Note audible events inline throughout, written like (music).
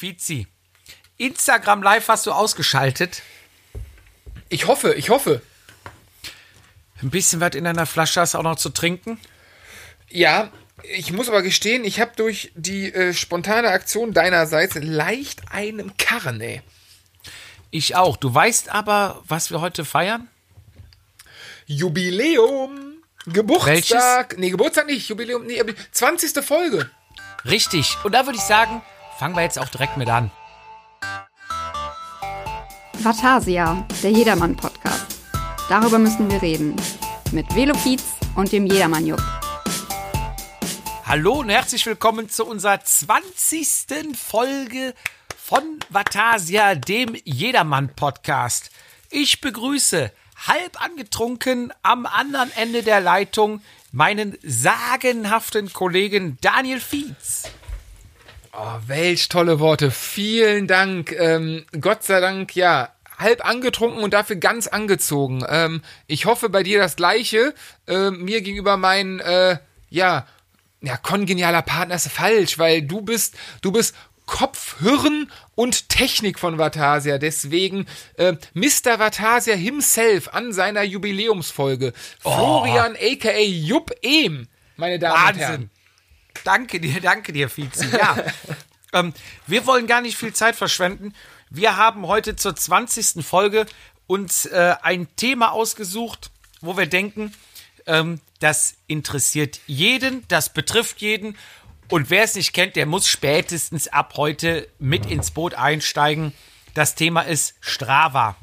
Fizi, Instagram Live hast du ausgeschaltet. Ich hoffe, ich hoffe. Ein bisschen was in deiner Flasche hast du auch noch zu trinken. Ja, ich muss aber gestehen, ich habe durch die äh, spontane Aktion deinerseits leicht einen Karren, ey. Ich auch. Du weißt aber, was wir heute feiern? Jubiläum. Geburtstag. Welches? Nee, Geburtstag nicht. Jubiläum. Nee, aber 20. Folge. Richtig. Und da würde ich sagen, fangen wir jetzt auch direkt mit an. Vatasia, der Jedermann-Podcast. Darüber müssen wir reden. Mit Velofiz und dem Jedermann-Jupp. Hallo und herzlich willkommen zu unserer 20. Folge von Vatasia, dem Jedermann-Podcast. Ich begrüße halb angetrunken am anderen Ende der Leitung meinen sagenhaften Kollegen Daniel Fietz. Oh, welch tolle Worte. Vielen Dank. Ähm, Gott sei Dank, ja, halb angetrunken und dafür ganz angezogen. Ähm, ich hoffe bei dir das Gleiche. Ähm, mir gegenüber mein, äh, ja, ja, kongenialer Partner ist falsch, weil du bist, du bist Kopf, Hirn und Technik von Vatasia. Deswegen äh, Mr. Vatasia himself an seiner Jubiläumsfolge. Oh. Florian aka Jupp Ehm, meine Damen und Herren. Danke dir, danke dir, Fietz. Ja, (laughs) ähm, wir wollen gar nicht viel Zeit verschwenden. Wir haben heute zur 20. Folge uns äh, ein Thema ausgesucht, wo wir denken, ähm, das interessiert jeden, das betrifft jeden. Und wer es nicht kennt, der muss spätestens ab heute mit ins Boot einsteigen. Das Thema ist Strava.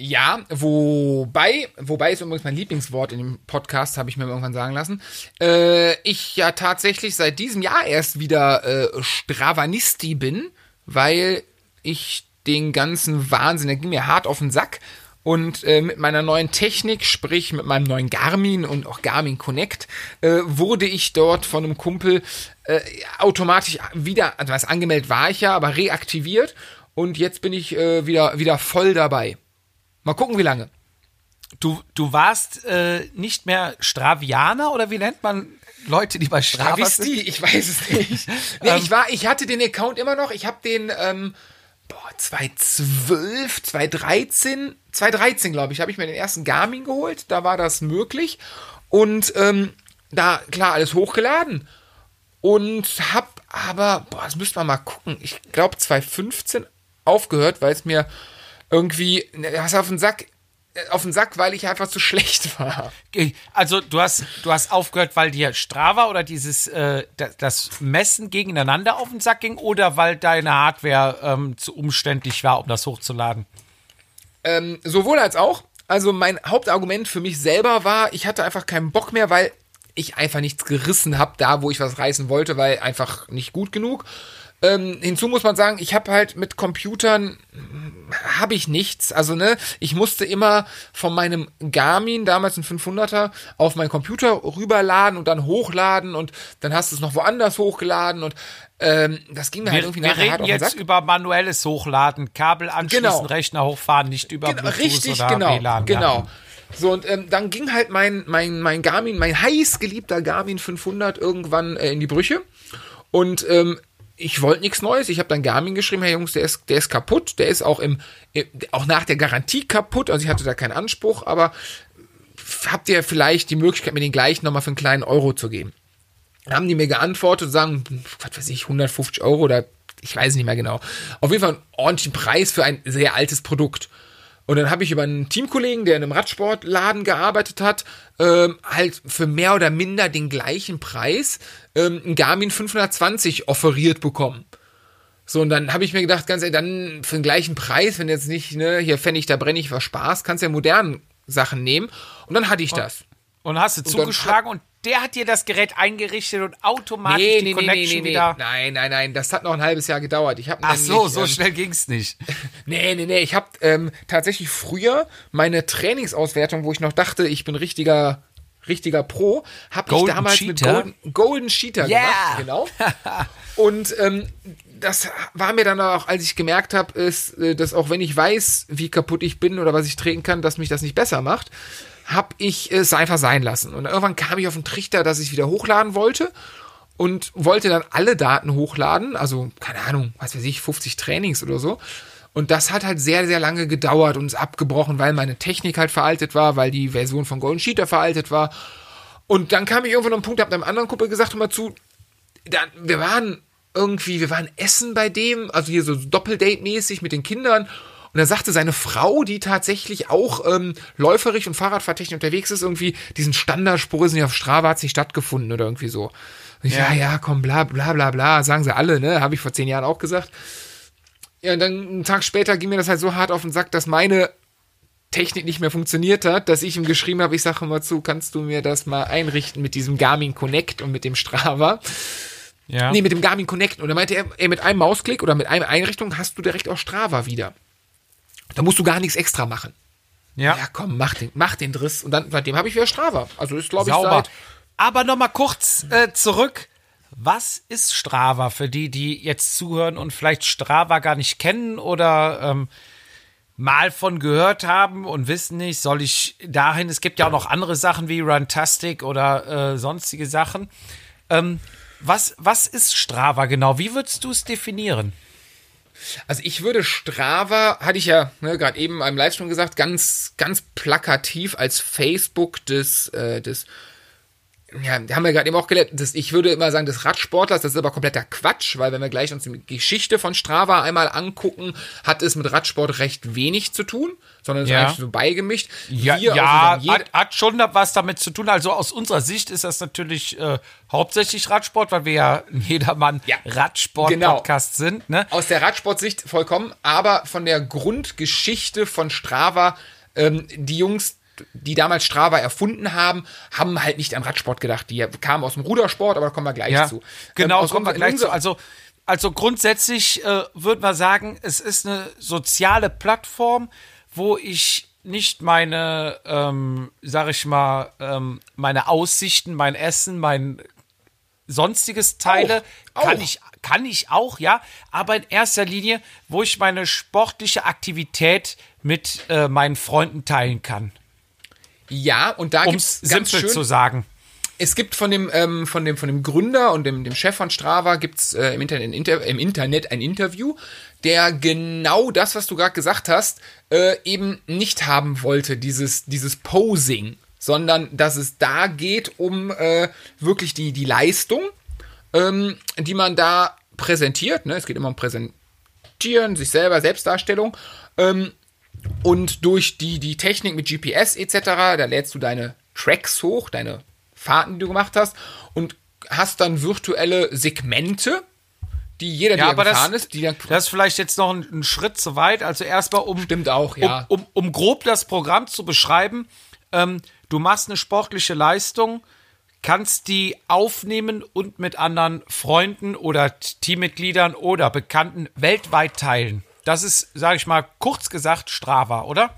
Ja, wobei, wobei ist übrigens mein Lieblingswort in dem Podcast, habe ich mir irgendwann sagen lassen. Äh, ich ja tatsächlich seit diesem Jahr erst wieder äh, Stravanisti bin, weil ich den ganzen Wahnsinn, der ging mir hart auf den Sack. Und äh, mit meiner neuen Technik, sprich mit meinem neuen Garmin und auch Garmin Connect, äh, wurde ich dort von einem Kumpel äh, automatisch wieder, also was angemeldet war ich ja, aber reaktiviert. Und jetzt bin ich äh, wieder, wieder voll dabei. Mal gucken, wie lange. Du, du warst äh, nicht mehr Stravianer oder wie nennt man Leute, die bei Strava sind? Travestie, ich weiß es nicht. (laughs) Nee, ich war, ich hatte den Account immer noch. Ich habe den, ähm, boah, 2012, 2013, 2013 glaube ich, habe ich mir den ersten Garmin geholt. Da war das möglich und ähm, da klar alles hochgeladen und hab aber, boah, das müsste man mal gucken. Ich glaube 2015 aufgehört, weil es mir irgendwie, ne, was auf den Sack, äh, auf den Sack, weil ich einfach zu (laughs) schlecht war. Also du hast, du hast aufgehört, weil dir Strava oder dieses äh, das, das Messen gegeneinander auf den Sack ging oder weil deine Hardware ähm, zu umständlich war, um das hochzuladen? Ähm, sowohl als auch. Also mein Hauptargument für mich selber war, ich hatte einfach keinen Bock mehr, weil ich einfach nichts gerissen habe, da wo ich was reißen wollte, weil einfach nicht gut genug. Ähm, hinzu muss man sagen, ich habe halt mit Computern habe ich nichts. Also ne, ich musste immer von meinem Garmin, damals ein 500er, auf meinen Computer rüberladen und dann hochladen und dann hast du es noch woanders hochgeladen und ähm, das ging mir halt irgendwie wir nachher hart reden auf den jetzt Sack. über manuelles Hochladen, Kabel anschließen, Genau. Rechner hochfahren, nicht über Genau, Bluetooth richtig, oder genau, WLAN. genau. So, und ähm, dann ging halt mein, mein, mein Garmin, mein heiß geliebter Garmin 500 irgendwann äh, in die Brüche. Und ähm, ich wollte nichts Neues. Ich habe dann Garmin geschrieben, Herr Jungs, der ist, der ist kaputt. Der ist auch im, auch nach der Garantie kaputt. Also ich hatte da keinen Anspruch, aber habt ihr vielleicht die Möglichkeit, mir den gleichen nochmal für einen kleinen Euro zu geben? Dann haben die mir geantwortet und sagen, was weiß ich, 150 Euro oder ich weiß nicht mehr genau. Auf jeden Fall einen ordentlichen Preis für ein sehr altes Produkt. Und dann habe ich über einen Teamkollegen, der in einem Radsportladen gearbeitet hat, ähm, halt für mehr oder minder den gleichen Preis ähm, einen Garmin 520 offeriert bekommen. So, und dann habe ich mir gedacht, ganz ehrlich, dann für den gleichen Preis, wenn jetzt nicht, ne, hier Pfennig, da brenne ich was Spaß, kannst du ja modernen Sachen nehmen. Und dann hatte ich das. Und hast du zugeschlagen und der hat dir das Gerät eingerichtet und automatisch Nee, die nee, Connection nee, wieder. Nein, nein, nein, das hat noch ein halbes Jahr gedauert. Ich habe Ach so, nämlich, so ähm, schnell ging's nicht. (laughs) Nee, nee, nee. Ich habe ähm, tatsächlich früher meine Trainingsauswertung, wo ich noch dachte, ich bin richtiger, richtiger Pro, habe ich damals Cheater? mit Golden, Golden Cheater Yeah. gemacht. Genau. (laughs) Und ähm, das war mir dann auch, als ich gemerkt habe, ist, äh, dass auch wenn ich weiß, wie kaputt ich bin oder was ich treten kann, dass mich das nicht besser macht, habe ich es einfach sein lassen. Und irgendwann kam ich auf den Trichter, dass ich wieder hochladen wollte. und wollte dann alle Daten hochladen, also keine Ahnung, was weiß ich, 50 Trainings oder so. Und das hat halt sehr, sehr lange gedauert und ist abgebrochen, weil meine Technik halt veraltet war, weil die Version von Golden Cheater veraltet war. Und dann kam ich irgendwann an einen Punkt, hab einem anderen Kumpel gesagt, hör mal zu, dann, wir waren irgendwie, wir waren essen bei dem, also hier so Doppeldate-mäßig mit den Kindern. Und da sagte seine Frau, die tatsächlich auch ähm, läuferig und Fahrradfahrtechnisch unterwegs ist, irgendwie, diesen Standardspruch ist nicht auf Strava hat nicht stattgefunden oder irgendwie so. Und ich, ja. ja, ja, komm, bla, bla, bla, bla, sagen sie alle, ne? Habe ich vor zehn Jahren auch gesagt. Ja, und dann einen Tag später ging mir das halt so hart auf den Sack, dass meine Technik nicht mehr funktioniert hat, dass ich ihm geschrieben habe, ich sage mal zu, kannst du mir das mal einrichten mit diesem Garmin Connect und mit dem Strava? Ja. Nee, mit dem Garmin Connect. Und dann meinte er, ey, mit einem Mausklick oder mit einer Einrichtung hast du direkt auch Strava wieder. Da musst du gar nichts extra machen. Ja. Ja, komm, mach den, mach den Driss. Und dann, seitdem habe ich wieder Strava. Also ist, glaube ich, seit Aber nochmal kurz äh, zurück. Was ist Strava für die, die jetzt zuhören und vielleicht Strava gar nicht kennen oder ähm, mal von gehört haben und wissen nicht, soll ich dahin? Es gibt ja auch noch andere Sachen wie Runtastic oder äh, sonstige Sachen. Ähm, was, was ist Strava genau? Wie würdest du es definieren? Also ich würde Strava, hatte ich ja ne, gerade eben im Livestream gesagt, ganz, ganz plakativ als Facebook des, äh, des ja, haben wir gerade eben auch gelernt, das, ich würde immer sagen, des Radsportlers, das ist aber kompletter Quatsch, weil wenn wir gleich uns die Geschichte von Strava einmal angucken, hat es mit Radsport recht wenig zu tun, sondern es ja. ist eigentlich so beigemischt. Ja, Wir ja hat, hat, schon was damit zu tun. Also aus unserer Sicht ist das natürlich äh, hauptsächlich Radsport, weil wir ja jedermann ja, Radsport-Podcast genau. sind. Ne? Aus der Radsportsicht vollkommen, aber von der Grundgeschichte von Strava, ähm, die Jungs, die damals Strava erfunden haben, haben halt nicht an Radsport gedacht. Die kamen aus dem Rudersport, aber da kommen wir gleich ja, zu. Genau, ähm, kommen wir gleich zu. Also, also grundsätzlich äh, würde man sagen, es ist eine soziale Plattform, wo ich nicht meine, ähm, sag ich mal, ähm, meine Aussichten, mein Essen, mein sonstiges teile, auch, kann auch. ich kann ich auch, ja, aber in erster Linie, wo ich meine sportliche Aktivität mit äh, meinen Freunden teilen kann. Ja, und da gibt es ganz simpel schön, zu sagen. Es gibt von dem, ähm, von dem, von dem Gründer und dem, dem Chef von Strava gibt's äh, im, Internet, Inter im Internet ein Interview, der genau das, was du gerade gesagt hast, äh, eben nicht haben wollte, dieses, dieses Posing, sondern dass es da geht um äh, wirklich die, die Leistung, ähm, die man da präsentiert. Ne? Es geht immer um Präsentieren, sich selber, Selbstdarstellung. Ähm, und durch die, die Technik mit GPS etc., da lädst du deine Tracks hoch, deine Fahrten, die du gemacht hast, und hast dann virtuelle Segmente, die jeder, ja, der gefahren das, ist, die dann. Das ist vielleicht jetzt noch ein, ein Schritt zu weit. Also erstmal um. Stimmt auch, ja. Um, um, um grob das Programm zu beschreiben, ähm, du machst eine sportliche Leistung, kannst die aufnehmen und mit anderen Freunden oder Teammitgliedern oder Bekannten weltweit teilen. Das ist, sage ich mal, kurz gesagt Strava, oder?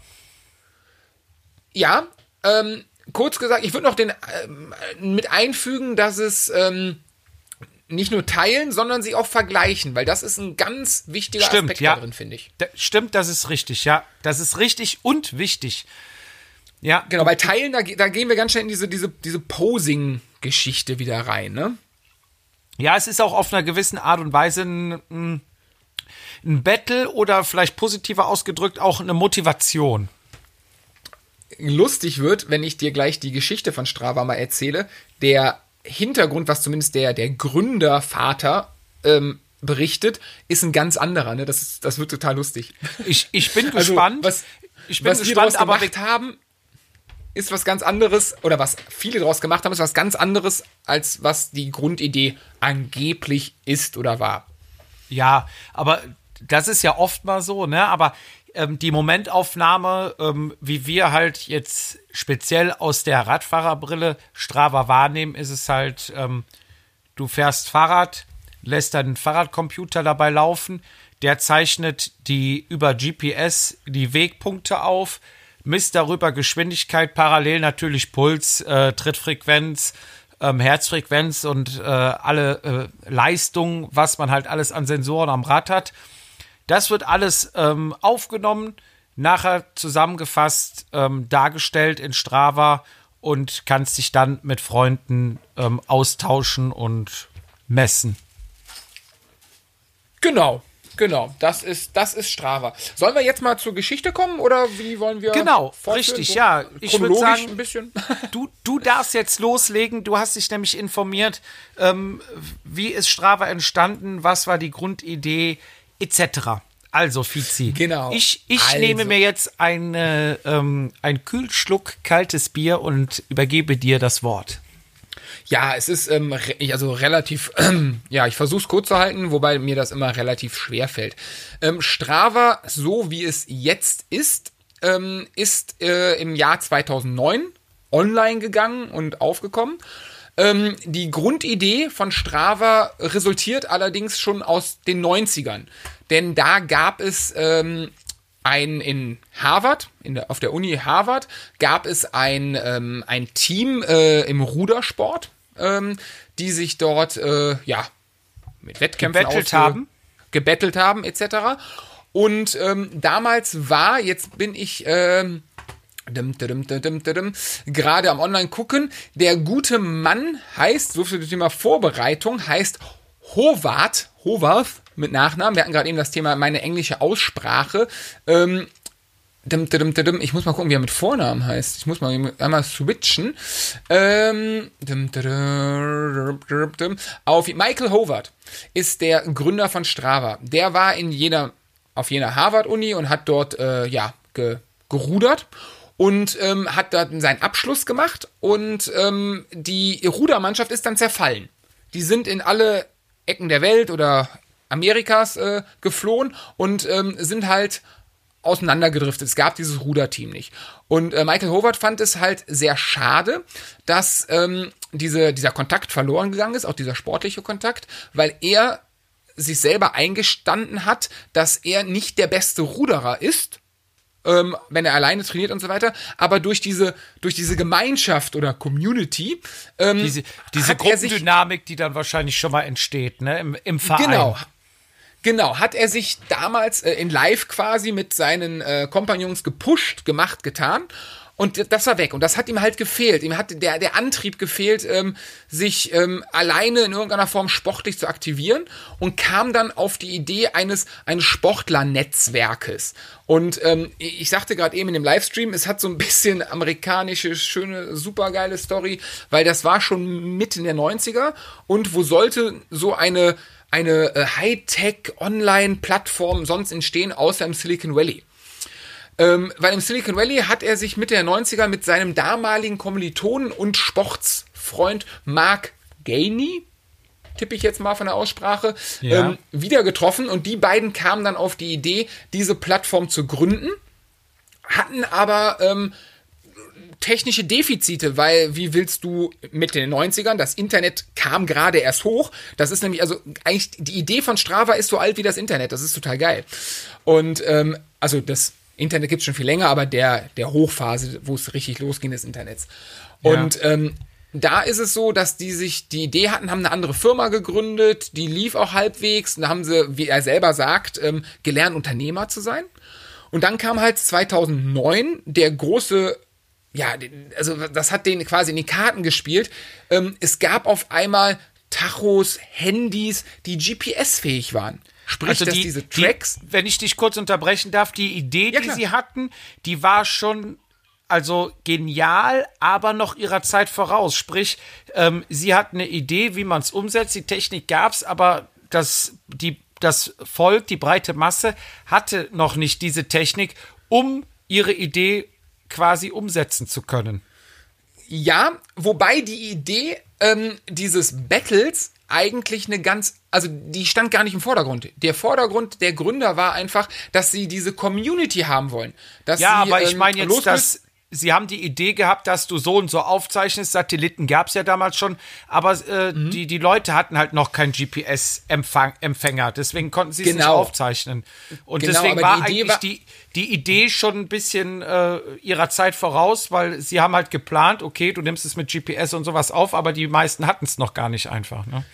Ja, ähm, kurz gesagt, ich würde noch den ähm, mit einfügen, dass es ähm, nicht nur teilen, sondern sie auch vergleichen, weil das ist ein ganz wichtiger stimmt, Aspekt ja. darin, finde ich. Da, stimmt, das ist richtig, ja. Das ist richtig und wichtig. Ja. Genau, bei Teilen, da, da gehen wir ganz schnell in diese, diese, diese Posing-Geschichte wieder rein, ne? Ja, es ist auch auf einer gewissen Art und Weise ein, ein Battle oder vielleicht positiver ausgedrückt auch eine Motivation. Lustig wird, wenn ich dir gleich die Geschichte von Strava mal erzähle. Der Hintergrund, was zumindest der, der Gründervater ähm, berichtet, ist ein ganz anderer. Ne? Das, ist, das wird total lustig. Ich, ich bin (laughs) also, gespannt. Was, ich bin was gespannt, wir aber gemacht haben, ist was ganz anderes, oder was viele daraus gemacht haben, ist was ganz anderes, als was die Grundidee angeblich ist oder war. Ja, aber das ist ja oft mal so, ne? Aber ähm, die Momentaufnahme, ähm, wie wir halt jetzt speziell aus der Radfahrerbrille Strava wahrnehmen, ist es halt, ähm, du fährst Fahrrad, lässt deinen Fahrradcomputer dabei laufen, der zeichnet die über GPS die Wegpunkte auf, misst darüber Geschwindigkeit, parallel natürlich Puls, äh, Trittfrequenz, ähm, Herzfrequenz und äh, alle äh, Leistungen, was man halt alles an Sensoren am Rad hat. Das wird alles ähm, aufgenommen, nachher zusammengefasst, ähm, dargestellt in Strava und kannst dich dann mit Freunden ähm, austauschen und messen. Genau, genau. Das ist, das ist Strava. Sollen wir jetzt mal zur Geschichte kommen oder wie wollen wir? Genau, fortführen? richtig, So ja. Ich würde sagen, ein bisschen. (laughs) Du, du darfst jetzt loslegen. Du hast dich nämlich informiert, ähm, wie ist Strava entstanden, was war die Grundidee, etc. Also, Fizi. Genau. Ich, ich Also. nehme mir jetzt eine, ähm, ein Kühlschluck kaltes Bier und übergebe dir das Wort. Ja, es ist ähm, also relativ, ähm, ja, ich versuche es kurz zu halten, wobei mir das immer relativ schwer fällt. Ähm, Strava, so wie es jetzt ist, ähm, ist äh, im Jahr 2009 online gegangen und aufgekommen. Ähm, die Grundidee von Strava resultiert allerdings schon aus den 90ern. Denn da gab es ähm, ein in Harvard, in der, auf der Uni Harvard, gab es ein, ähm, ein Team äh, im Rudersport, ähm, die sich dort äh, ja mit Wettkämpfen Gebettelt haben? gebettelt haben etc. Und ähm, damals war, jetzt bin ich dum, dum, dum, gerade am Online gucken, der gute Mann heißt, so viel zum Thema Vorbereitung, heißt Howard, Howard mit Nachnamen. Wir hatten gerade eben das Thema meine englische Aussprache. Ähm, ich muss mal gucken, wie er mit Vornamen heißt. Ich muss mal einmal switchen. Ähm. Auf Michael Howard ist der Gründer von Strava. Der war in jener, auf jener Harvard-Uni und hat dort äh, ja, ge, gerudert und ähm, hat dann seinen Abschluss gemacht und ähm, die Rudermannschaft ist dann zerfallen. Die sind in alle Ecken der Welt oder Amerikas äh, geflohen und ähm, sind halt auseinandergedriftet. Es gab dieses Ruderteam nicht. Und äh, Michael Howard fand es halt sehr schade, dass ähm, diese, dieser Kontakt verloren gegangen ist, auch dieser sportliche Kontakt, weil er sich selber eingestanden hat, dass er nicht der beste Ruderer ist, ähm, wenn er alleine trainiert und so weiter, aber durch diese, durch diese Gemeinschaft oder Community ähm, Diese, diese er sich Gruppendynamik, die dann wahrscheinlich schon mal entsteht, ne, im, im Verein. Genau. Genau, hat er sich damals äh, in Live quasi mit seinen äh, Kompagnons gepusht, gemacht, getan. Und das war weg. Und das hat ihm halt gefehlt. Ihm hat der, der Antrieb gefehlt, ähm, sich ähm, alleine in irgendeiner Form sportlich zu aktivieren und kam dann auf die Idee eines, eines Sportlernetzwerkes. Und ähm, ich sagte gerade eben in dem Livestream, es hat so ein bisschen amerikanische, schöne, supergeile Story, weil das war schon Mitte der 90er. Und wo sollte so eine eine äh, Hightech-Online-Plattform sonst entstehen, außer im Silicon Valley. Ähm, weil im Silicon Valley hat er sich Mitte der 90er mit seinem damaligen Kommilitonen und Sportsfreund Mark Gainey, tippe ich jetzt mal von der Aussprache, Ja. ähm, wieder getroffen und die beiden kamen dann auf die Idee, diese Plattform zu gründen, hatten aber ähm, technische Defizite, weil wie willst du mit den 90ern, das Internet kam gerade erst hoch, das ist nämlich, also eigentlich die Idee von Strava ist so alt wie das Internet, das ist total geil. Und ähm, also das Internet gibt es schon viel länger, aber der, der Hochphase, wo es richtig losging des Internets. Und ähm, da ist es so, dass die sich die Idee hatten, haben eine andere Firma gegründet, die lief auch halbwegs, und da haben sie, wie er selber sagt, ähm, gelernt, Unternehmer zu sein. Und dann kam halt 2009 der große, ja, also das hat den quasi in die Karten gespielt. Ähm, es gab auf einmal Tachos, Handys, die GPS-fähig waren. Sprich, Also dass die, diese Tracks. Die, wenn ich dich kurz unterbrechen darf, die Idee, Ja, die sie hatten, die war schon also genial, aber noch ihrer Zeit voraus. Sprich, ähm, sie hatten eine Idee, wie man es umsetzt. Die Technik gab's, aber das, die, das Volk, die breite Masse, hatte noch nicht diese Technik, um ihre Idee quasi umsetzen zu können. Ja, wobei die Idee ähm, dieses Battles eigentlich eine ganz, also die stand gar nicht im Vordergrund. Der Vordergrund der Gründer war einfach, dass sie diese Community haben wollen. Dass Ja, sie, aber ich ähm, meine jetzt, dass sie haben die Idee gehabt, dass du so und so aufzeichnest. Satelliten gab es ja damals schon, aber äh, Mhm. die, die Leute hatten halt noch keinen GPS-Empfänger. Deswegen konnten sie es nicht Genau. aufzeichnen. Und Genau, deswegen war die Idee eigentlich war- die, die Idee schon ein bisschen äh, ihrer Zeit voraus, weil sie haben halt geplant, okay, du nimmst es mit GPS und sowas auf, aber die meisten hatten es noch gar nicht einfach. Ne?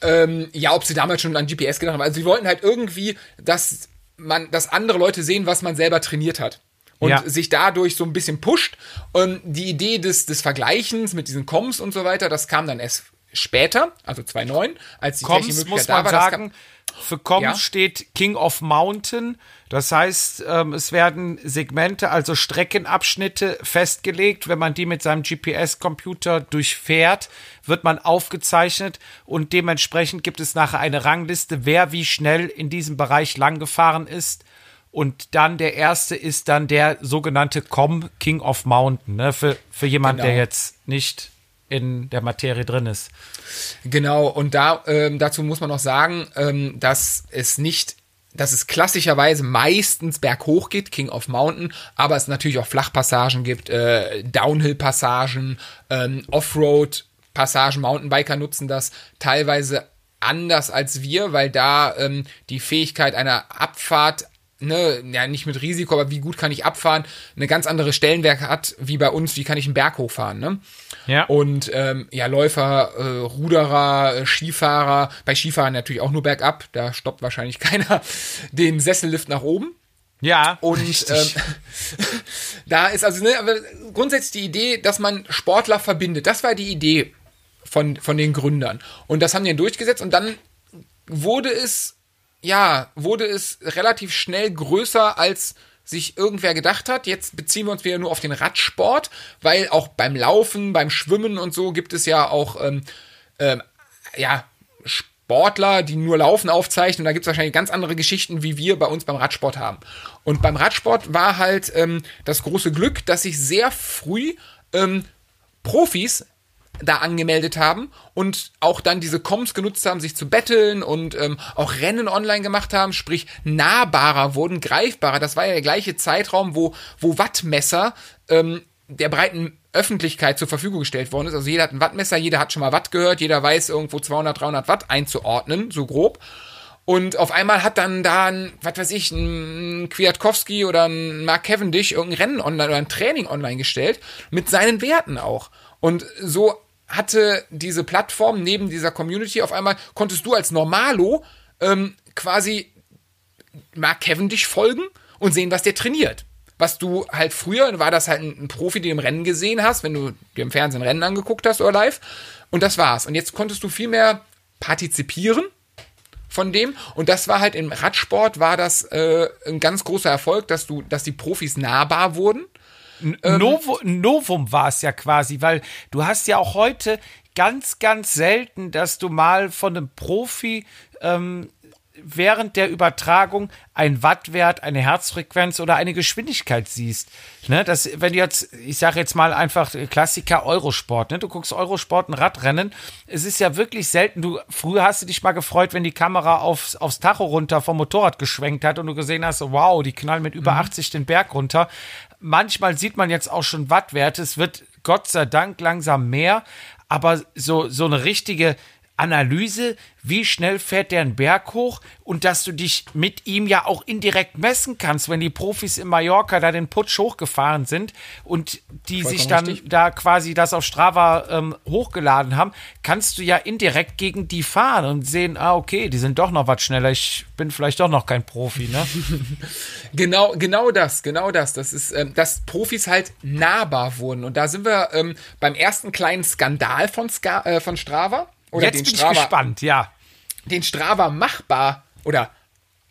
Ähm, ja, ob sie damals schon an GPS gedacht haben. Also sie wollten halt irgendwie, dass man, dass andere Leute sehen, was man selber trainiert hat. Und Ja. sich dadurch so ein bisschen pusht. Und die Idee des, des Vergleichens mit diesen Coms und so weiter, das kam dann erst später, also 2009, als die technische muss Möglichkeit man da war. sagen, für Koms Ja. steht King of Mountain. Das heißt, ähm, es werden Segmente, also Streckenabschnitte festgelegt. Wenn man die mit seinem GPS-Computer durchfährt, wird man aufgezeichnet und dementsprechend gibt es nachher eine Rangliste, wer wie schnell in diesem Bereich lang gefahren ist. Und dann der erste ist dann der sogenannte Com King of Mountain, ne? für, für jemand, Genau. der jetzt nicht in der Materie drin ist. Genau, und da, ähm, dazu muss man noch sagen, ähm, dass es nicht, dass es klassischerweise meistens berghoch geht, King of Mountain, aber es natürlich auch Flachpassagen gibt, äh, Downhill-Passagen, ähm, Offroad-Passagen, Mountainbiker nutzen das teilweise anders als wir, weil da ähm, die Fähigkeit einer Abfahrt ne, ja, nicht mit Risiko, aber wie gut kann ich abfahren, eine ganz andere Stellenwerk hat, wie bei uns, wie kann ich einen Berg hochfahren, ne? Ja. Und ähm, ja, Läufer, äh, Ruderer, äh, Skifahrer, bei Skifahrern natürlich auch nur bergab, da stoppt wahrscheinlich (laughs) keiner den Sessellift nach oben. Ja, Und ähm, (laughs) da ist also ne, aber grundsätzlich die Idee, dass man Sportler verbindet. Das war die Idee von, von den Gründern. Und das haben die dann durchgesetzt und dann wurde es, ja, wurde es relativ schnell größer, als sich irgendwer gedacht hat. Jetzt beziehen wir uns wieder nur auf den Radsport, weil auch beim Laufen, beim Schwimmen und so gibt es ja auch, ähm, ähm, ja, Sportler, die nur Laufen aufzeichnen. Da gibt es wahrscheinlich ganz andere Geschichten, wie wir bei uns beim Radsport haben. Und beim Radsport war halt ähm, das große Glück, dass sich sehr früh ähm, Profis da angemeldet haben und auch dann diese Comms genutzt haben, sich zu betteln und ähm, auch Rennen online gemacht haben, sprich nahbarer wurden, greifbarer. Das war ja der gleiche Zeitraum, wo, wo Wattmesser ähm, der breiten Öffentlichkeit zur Verfügung gestellt worden ist. Also jeder hat ein Wattmesser, jeder hat schon mal Watt gehört, jeder weiß irgendwo 200, 300 Watt einzuordnen, so grob. Und auf einmal hat dann da ein, was weiß ich, ein Kwiatkowski oder ein Mark Cavendish irgendein Rennen online oder ein Training online gestellt, mit seinen Werten auch. Und so hatte diese Plattform neben dieser Community auf einmal, konntest du als Normalo ähm, quasi Mark Cavendish folgen und sehen, was der trainiert. Was du halt früher, war das halt ein, ein Profi, den du im Rennen gesehen hast, wenn du dir im Fernsehen Rennen angeguckt hast oder live. Und das war's. Und jetzt konntest du viel mehr partizipieren von dem. Und das war halt im Radsport war das äh, ein ganz großer Erfolg, dass du, dass die Profis nahbar wurden. Ähm, Novo, Novum war es ja quasi, weil du hast ja auch heute ganz, ganz selten, dass du mal von einem Profi ähm, während der Übertragung ein Wattwert, eine Herzfrequenz oder eine Geschwindigkeit siehst. Ne, das, wenn du jetzt, ich sage jetzt mal einfach Klassiker Eurosport, ne, du guckst Eurosport, ein Radrennen, es ist ja wirklich selten, du, früher hast du dich mal gefreut, wenn die Kamera aufs, aufs Tacho runter vom Motorrad geschwenkt hat und du gesehen hast, wow, die knallen mit über 80 den Berg runter. Manchmal sieht man jetzt auch schon Wattwerte, es wird Gott sei Dank langsam mehr, aber so, so eine richtige Analyse, wie schnell fährt der einen Berg hoch und dass du dich mit ihm ja auch indirekt messen kannst, wenn die Profis in Mallorca da den Putsch hochgefahren sind und die Vollkommen sich dann richtig. da quasi das auf Strava ähm, hochgeladen haben, kannst du ja indirekt gegen die fahren und sehen, ah, okay, die sind doch noch was schneller, ich bin vielleicht doch noch kein Profi, ne? (laughs) Genau, genau das, genau das. Das ist, ähm, dass Profis halt nahbar wurden. Und da sind wir ähm, beim ersten kleinen Skandal von, Ska äh, von Strava. Oder Jetzt den bin Strava, ich gespannt, ja. den Strava machbar oder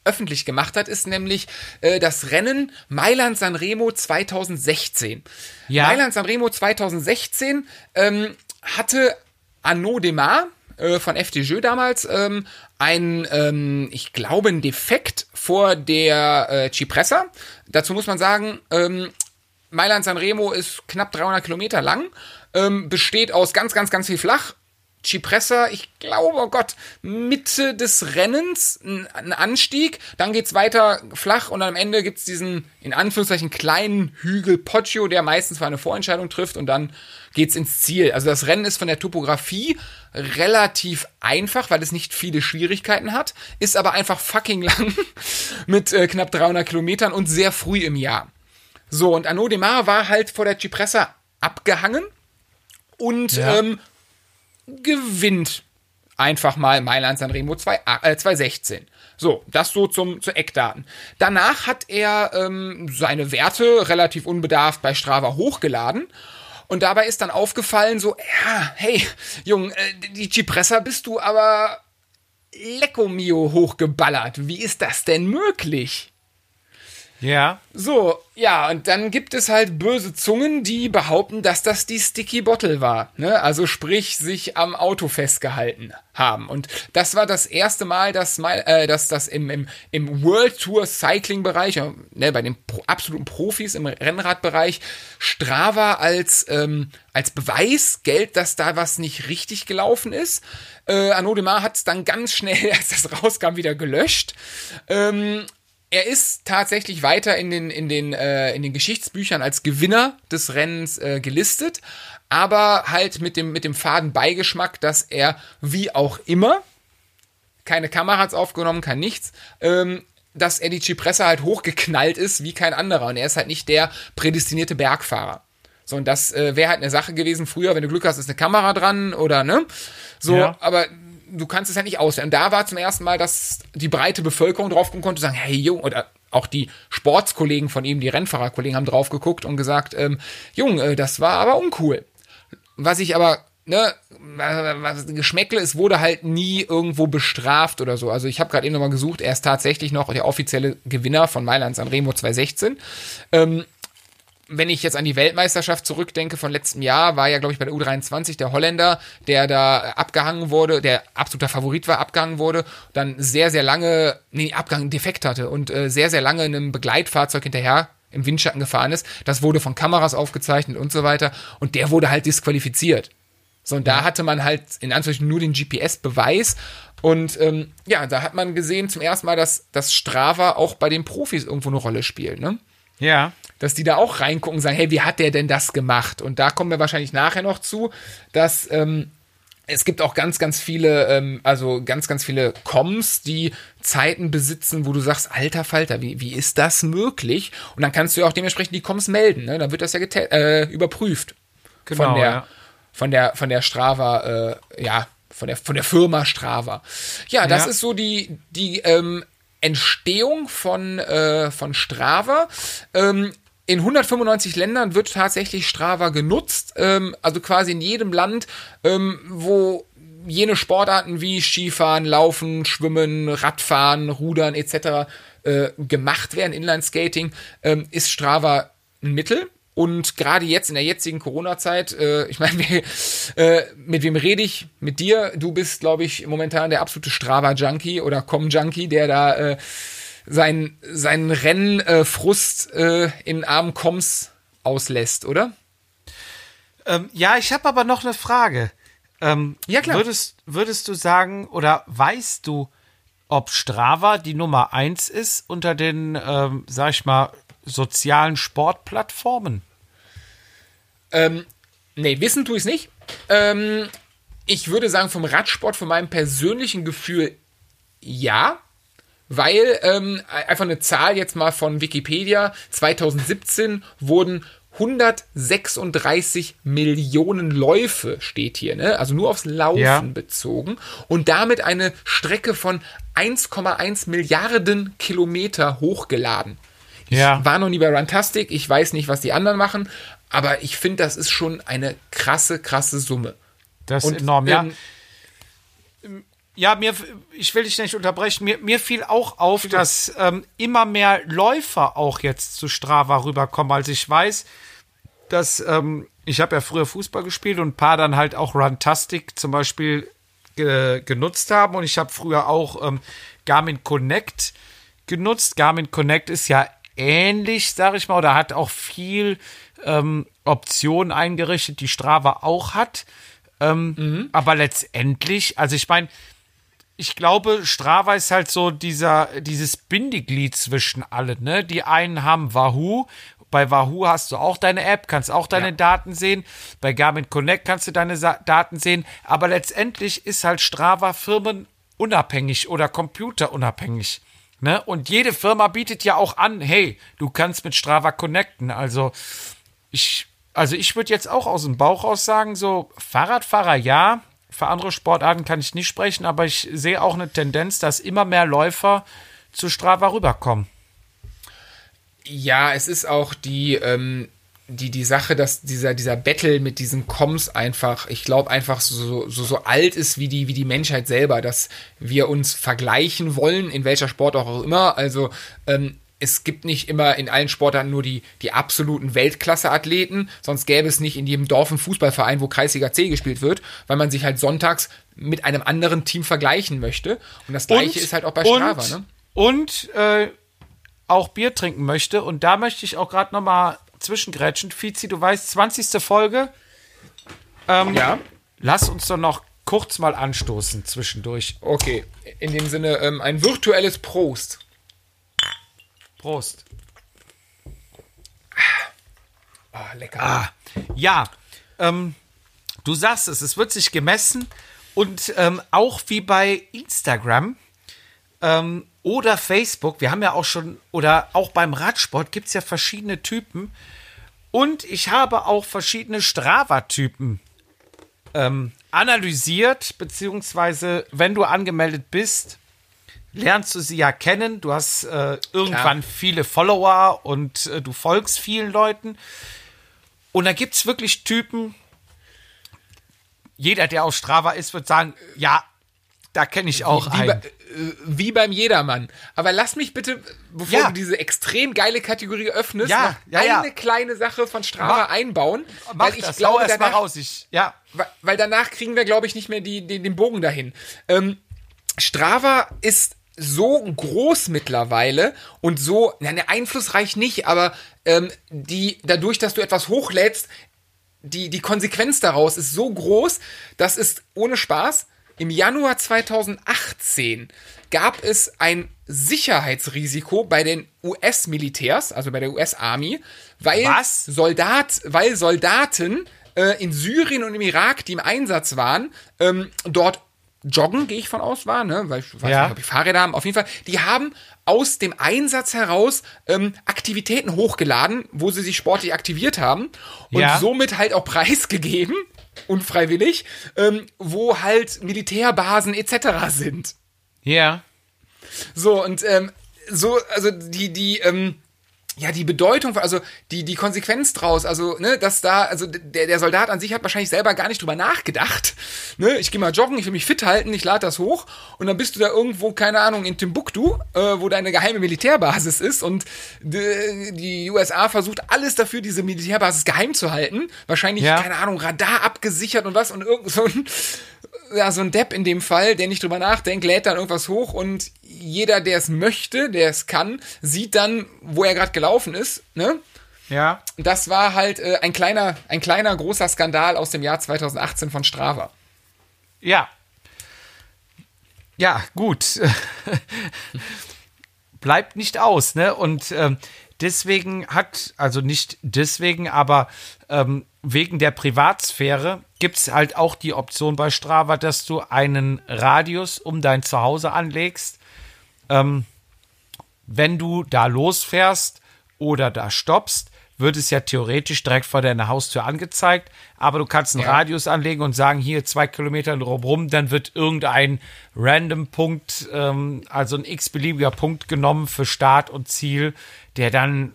öffentlich gemacht hat, ist nämlich äh, das Rennen Mailand-San Remo 2016. Ja. Mailand-San Remo 2016 ähm, hatte Arnaud Demar äh, von FDJ damals ähm, ein, ähm, ich glaube, ein Defekt vor der äh, Cipressa. Dazu muss man sagen, ähm, Mailand-San Remo ist knapp 300 Kilometer lang, ähm, besteht aus ganz, ganz, ganz viel flach. Cipressa, ich glaube, oh Gott, Mitte des Rennens ein, Anstieg, dann geht's weiter flach und am Ende gibt's diesen, in Anführungszeichen, kleinen Hügel Poggio, der meistens für eine Vorentscheidung trifft und dann geht's ins Ziel. Also das Rennen ist von der Topografie relativ einfach, weil es nicht viele Schwierigkeiten hat, ist aber einfach fucking (laughs) lang mit äh, knapp 300 Kilometern und sehr früh im Jahr. So, und Arnaud Demar war halt vor der Cipressa abgehangen und Ja. ähm, gewinnt einfach mal Mailand San Remo 2, äh, 2016. So, das so zum, zu Eckdaten. Danach hat er ähm, seine Werte relativ unbedarft bei Strava hochgeladen Und dabei ist dann aufgefallen, so, ja, hey, Jung, äh, die Cipressa bist du aber Lecco Mio hochgeballert. Wie ist das denn möglich? Ja. So, ja, und dann gibt es halt böse Zungen, die behaupten, dass das die Sticky Bottle war. Ne? Also sprich, sich am Auto festgehalten haben. Und das war das erste Mal, dass, mal, äh, dass das im, im, im World Tour Cycling Bereich, ne, bei den Pro absoluten Profis im Rennradbereich, Strava als, ähm, als Beweis gilt, dass da was nicht richtig gelaufen ist. Äh, Arnaud Demar hat es dann ganz schnell, (laughs) als das rauskam, wieder gelöscht. Ähm, er ist tatsächlich weiter in den, in den, äh, in den Geschichtsbüchern als Gewinner des Rennens äh, gelistet, aber halt mit dem, mit dem faden Beigeschmack, dass er wie auch immer, keine Kameras aufgenommen, kein nichts, ähm, dass er die Cipressa halt hochgeknallt ist wie kein anderer und er ist halt nicht der prädestinierte Bergfahrer. So, und das äh, wäre halt eine Sache gewesen früher, wenn du Glück hast, ist eine Kamera dran oder ne? So, ja. aber du kannst es ja nicht auswählen. Da war zum ersten Mal, dass die breite Bevölkerung drauf kommen konnte, sagen, hey Jung, oder auch die Sportskollegen von ihm, die Rennfahrerkollegen haben drauf geguckt und gesagt, ähm, Jung, äh, das war aber uncool. Was ich aber, ne, was Geschmäckle, es wurde halt nie irgendwo bestraft oder so. Also ich habe gerade eben nochmal gesucht, er ist tatsächlich noch der offizielle Gewinner von Mailand Sanremo 2016. Ähm, wenn ich jetzt an die Weltmeisterschaft zurückdenke von letztem Jahr, war ja, glaube ich, bei der U23 der Holländer, der da abgehangen wurde, der absoluter Favorit war, abgehangen wurde, dann sehr, sehr lange, nee, Abgang defekt hatte und äh, sehr, sehr lange in einem Begleitfahrzeug hinterher im Windschatten gefahren ist. Das wurde von Kameras aufgezeichnet und so weiter. Und der wurde halt disqualifiziert. So, und da hatte man halt in Anführungszeichen nur den GPS-Beweis. Und ähm, ja, da hat man gesehen zum ersten Mal, dass, dass Strava auch bei den Profis irgendwo eine Rolle spielt, ne? Ja dass die da auch reingucken und sagen, hey, wie hat der denn das gemacht? Und da kommen wir wahrscheinlich nachher noch zu, dass ähm, es gibt auch ganz, ganz viele, ähm, also ganz, ganz viele Coms, die Zeiten besitzen, wo du sagst, alter Falter, wie, wie ist das möglich? Und dann kannst du ja auch dementsprechend die Coms melden, ne? Dann wird das ja äh, überprüft. Genau, von der, ja. von der, von der Strava, äh, ja, von der, von der Firma Strava. Ja, das ja. ist so die, die ähm, Entstehung von, äh, von Strava. Ähm, in 195 Ländern wird tatsächlich Strava genutzt, ähm, also quasi in jedem Land, ähm, wo jene Sportarten wie Skifahren, Laufen, Schwimmen, Radfahren, Rudern etc. Äh, gemacht werden, Inline-Skating, ähm, ist Strava ein Mittel. Und gerade jetzt in der jetzigen Corona-Zeit, äh, ich meine, (laughs) äh, mit wem rede ich? Mit dir. Du bist, glaube ich, momentan der absolute Strava-Junkie oder Com-Junkie, der da äh, sein, seinen Rennfrust äh, in armen Coms auslässt, oder? Ähm, ja, ich habe aber noch eine Frage. Ähm, ja, klar. Würdest, würdest du sagen oder weißt du, ob Strava die Nummer eins ist unter den, ähm, sag ich mal, sozialen Sportplattformen? Ähm, nee, wissen tue ich es nicht. Ähm, ich würde sagen, vom Radsport, von meinem persönlichen Gefühl, ja weil ähm, einfach eine Zahl jetzt mal von Wikipedia 2017 wurden 136 Millionen Läufe steht hier, ne? Also nur aufs Laufen ja. bezogen und damit eine Strecke von 1,1 Milliarden Kilometer hochgeladen. Ja. Ich war noch nie bei Runtastic, ich weiß nicht, was die anderen machen, aber ich finde, das ist schon eine krasse, krasse Summe. Das ist und, enorm, ja. Ähm, ja, mir, ich will dich nicht unterbrechen. Mir, mir fiel auch auf, dass ähm, immer mehr Läufer auch jetzt zu Strava rüberkommen. Also ich weiß, dass ähm, ich habe ja früher Fußball gespielt und ein paar dann halt auch Runtastic zum Beispiel ge genutzt haben. Und ich habe früher auch ähm, Garmin Connect genutzt. Garmin Connect ist ja ähnlich, sag ich mal, oder hat auch viel ähm, Optionen eingerichtet, die Strava auch hat. Ähm, mhm. Aber letztendlich, also ich meine, ich glaube, Strava ist halt so dieser, dieses Bindeglied zwischen allen, ne? Die einen haben Wahoo. Bei Wahoo hast du auch deine App, kannst auch deine ja. Daten sehen. Bei Garmin Connect kannst du deine Sa Daten sehen. Aber letztendlich ist halt Strava firmenunabhängig oder computerunabhängig. Ne? Und jede Firma bietet ja auch an, hey, du kannst mit Strava connecten. Also ich, also ich würde jetzt auch aus dem Bauch aus sagen, so Fahrradfahrer ja, für andere Sportarten kann ich nicht sprechen, aber ich sehe auch eine Tendenz, dass immer mehr Läufer zu Strava rüberkommen. Ja, es ist auch die, ähm, die, die Sache, dass dieser, dieser Battle mit diesen Coms einfach, ich glaube, einfach so, so, so alt ist wie die, wie die Menschheit selber, dass wir uns vergleichen wollen, in welcher Sport auch immer. Also, ähm, es gibt nicht immer in allen Sportarten nur die, die absoluten Weltklasse-Athleten, sonst gäbe es nicht in jedem Dorf einen Fußballverein, wo Kreisliga C gespielt wird, weil man sich halt sonntags mit einem anderen Team vergleichen möchte. Und das gleiche Und- ist halt auch bei und- Strava, ne? Und äh, auch Bier trinken möchte. Und da möchte ich auch gerade noch mal zwischengrätschen. Fizi, du weißt, 20. Folge. Ähm, Ja. Lass uns doch noch kurz mal anstoßen zwischendurch. Okay, in dem Sinne ähm, ein virtuelles Prost. Prost. Ah, lecker. Ah, ja, ähm, du sagst es, es wird sich gemessen und ähm, auch wie bei Instagram ähm, oder Facebook, wir haben ja auch schon, oder auch beim Radsport gibt es ja verschiedene Typen und ich habe auch verschiedene Strava-Typen ähm, analysiert, beziehungsweise wenn du angemeldet bist, lernst du sie ja kennen. Du hast äh, irgendwann viele Follower und äh, du folgst vielen Leuten. Und da gibt es wirklich Typen, jeder, der auf Strava ist, wird sagen, ja, da kenne ich auch wie, bei, einen. äh, wie beim Jedermann. Aber lass mich bitte, bevor Ja. du diese extrem geile Kategorie öffnest, Ja, ja, ja. eine kleine Sache von Strava Mach- einbauen. Mach weil ich das, glaube, erst mal danach, raus. Ich, ja, Weil, danach kriegen wir, glaube ich, nicht mehr die, den, den Bogen dahin. Ähm, Strava ist so groß mittlerweile und so, na, ne, einflussreich nicht, aber ähm, die, dadurch, dass du etwas hochlädst, die, die Konsequenz daraus ist so groß, dass es ohne Spaß im Januar 2018 gab es ein Sicherheitsrisiko bei den US-Militärs, also bei der US-Army, weil Was? Soldat, weil Soldaten äh, in Syrien und im Irak, die im Einsatz waren, ähm, dort joggen, gehe ich von aus, war, ne? Weil ich weiß Ja. nicht, ob die Fahrräder haben. Auf jeden Fall, die haben aus dem Einsatz heraus ähm, Aktivitäten hochgeladen, wo sie sich sportlich aktiviert haben und Ja. somit halt auch preisgegeben, (laughs) unfreiwillig, ähm, wo halt Militärbasen etc. sind. ja. So, und ähm, so, also die, die, ähm, ja, die Bedeutung, also die, die Konsequenz draus, also, ne, dass da, also der, der Soldat an sich hat wahrscheinlich selber gar nicht drüber nachgedacht. (laughs) Ne, ich gehe mal joggen, ich will mich fit halten, ich lade das hoch und dann bist du da irgendwo, keine Ahnung, in Timbuktu, äh, wo deine geheime Militärbasis ist und die, die USA versucht alles dafür, diese Militärbasis geheim zu halten. Wahrscheinlich, Ja. keine Ahnung, Radar abgesichert und was und irgend so ein, ja, so ein Depp in dem Fall, der nicht drüber nachdenkt, lädt dann irgendwas hoch und jeder, der es möchte, der es kann, sieht dann, wo er gerade gelaufen ist, ne? Ja. Das war halt äh, ein kleiner, ein kleiner, großer Skandal aus dem Jahr 2018 von Strava. Ja. Ja, gut. (laughs) Bleibt nicht aus, ne? Und ähm, deswegen hat, also nicht deswegen, aber ähm, wegen der Privatsphäre gibt es halt auch die Option bei Strava, dass du einen Radius um dein Zuhause anlegst. Ähm, wenn du da losfährst oder da stoppst, wird es ja theoretisch direkt vor deiner Haustür angezeigt. Aber du kannst einen Ja. Radius anlegen und sagen, hier zwei Kilometer rum, dann wird irgendein random Punkt, ähm, also ein x-beliebiger Punkt genommen für Start und Ziel, der dann